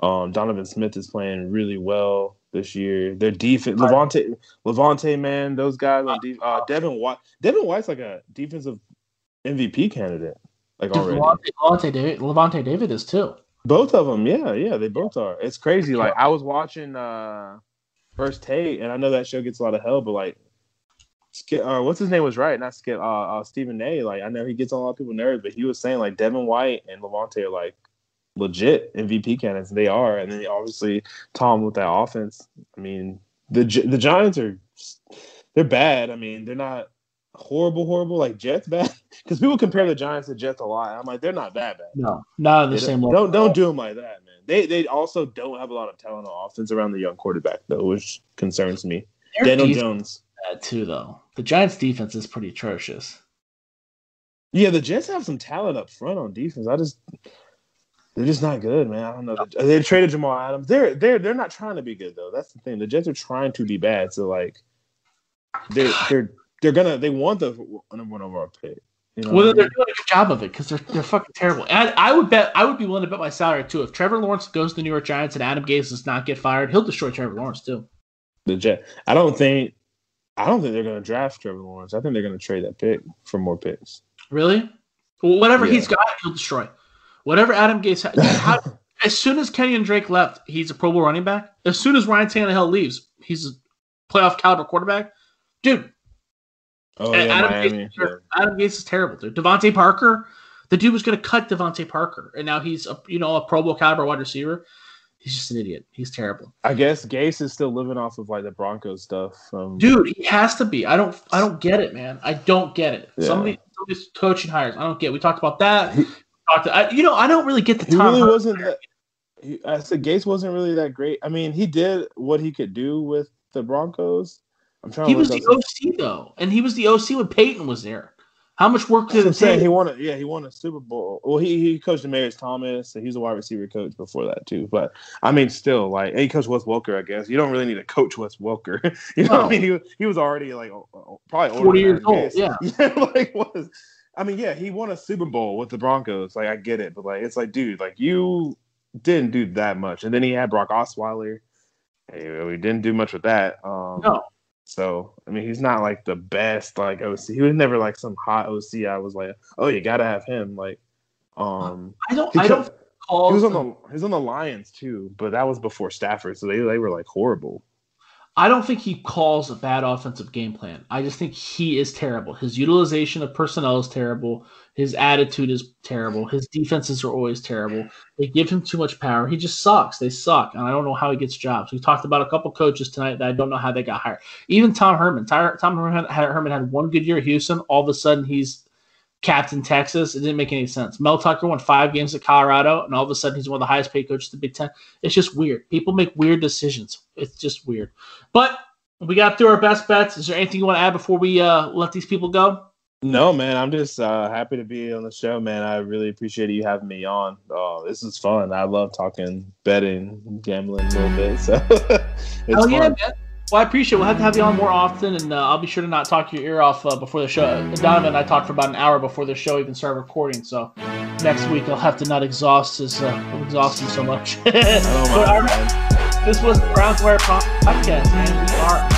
Um, Donovan Smith is playing really well this year. Their defense, Lavonte, Lavonte, man, those guys on defense. Uh, Devin White, Devin White's like a defensive MVP candidate. Like already, Lavonte, Lavonte David, Lavonte David is too. both of them. Yeah, yeah, they both are. It's crazy. Like I was watching uh First Take, and I know that show gets a lot of hell, but like. Skip, uh, what's his name was right, not Skip. Uh, uh, Stephen A. Like I know he gets on a lot of people nerves, but he was saying like Devin White and Lavonte are like legit MVP candidates. They are, and then obviously Tom with that offense. I mean, the the Giants are they're bad. I mean, they're not horrible, horrible like Jets bad because people compare the Giants to Jets a lot. I'm like, they're not that bad. No, not on the They same don't, level. don't don't do them like that, man. They they also don't have a lot of talent on offense around the young quarterback though, which concerns me. Their Daniel Jones. is bad too, though. The Giants' defense is pretty atrocious. Yeah, the Jets have some talent up front on defense. I just they're just not good, man. I don't know. They traded Jamal Adams. They're they're they're not trying to be good though. That's the thing. The Jets are trying to be bad. So like they're they're they're gonna they want the number one overall pick. You know Well, they're mean? doing a good job of it because they're they're fucking terrible. And I, I would bet I would be willing to bet my salary too if Trevor Lawrence goes to the New York Giants and Adam Gase does not get fired, he'll destroy Trevor Lawrence too. the Jet. I don't think I don't think they're gonna draft Trevor Lawrence. I think they're gonna trade that pick for more picks. Really? Well, whatever Yeah. he's got, he'll destroy. Whatever Adam Gase, ha- how, as soon as Kenyan Drake left, he's a Pro Bowl running back. As soon as Ryan Tannehill leaves, he's a playoff caliber quarterback. Dude, Oh yeah, Adam Miami. Gase, Yeah. Adam Gase is terrible, dude. DeVante Parker, the dude was going to cut DeVante Parker, and now he's a you know a Pro Bowl caliber wide receiver. He's just an idiot. He's terrible, I guess Gase is still living off of like the Broncos stuff. Um, dude. He has to be. I don't. I don't get it, man. I don't get it. Yeah. Some of these, some of these coaching hires, I don't get. It. We talked about that. To, I, you know, I don't really get the time. he Tom. really wasn't that. He, I said Gase wasn't really that great. I mean, he did what he could do with the Broncos. I'm trying. He was the OC though, and he was the OC when Peyton was there. How much work did it take? he won a yeah he won a Super Bowl. Well, he he coached Demaryius Thomas, and he was a wide receiver coach before that too. But I mean, still like and he coached Wes Welker. I guess you don't really need to coach Wes Welker. you know, what I mean, he was he was already like probably older 40 than years old, yeah. yeah, like was. I mean, yeah, he won a Super Bowl with the Broncos. Like I get it, but like it's like, dude, like you didn't do that much, and then he had Brock Osweiler. Hey, we didn't do much with that. Um, No. so I mean, he's not like the best like OC. He was never like some hot OC. I was like, oh, you gotta have him. Like, um, I don't. I don't call. he was on the he was on the Lions too, but that was before Stafford, so they they were like horrible. I don't think he calls a bad offensive game plan. I just think he is terrible. His utilization of personnel is terrible. His attitude is terrible. His defenses are always terrible. They give him too much power. He just sucks. They suck, and I don't know how he gets jobs. We talked about a couple coaches tonight that I don't know how they got hired. Even Tom Herman. Tom Herman had, had one good year at Houston. All of a sudden, he's captain Texas. It didn't make any sense. Mel Tucker won five games at Colorado, and all of a sudden, he's one of the highest paid coaches in the Big Ten. It's just weird. People make weird decisions. It's just weird. But we got through our best bets. Is there anything you want to add before we uh, let these people go? No, man, I'm just uh, happy to be on the show, man. I really appreciate you having me on. Oh, this is fun. I love talking betting, gambling a little bit. So it's Oh yeah, fun. man. Well, I appreciate. it. We'll have to have you on more often, and uh, I'll be sure to not talk your ear off uh, before the show. Donovan and I talked for about an hour before the show even started recording. So next week I'll have to not exhaust his uh, exhaust him so much. But mind, our- this was the Browns Wire podcast, and we are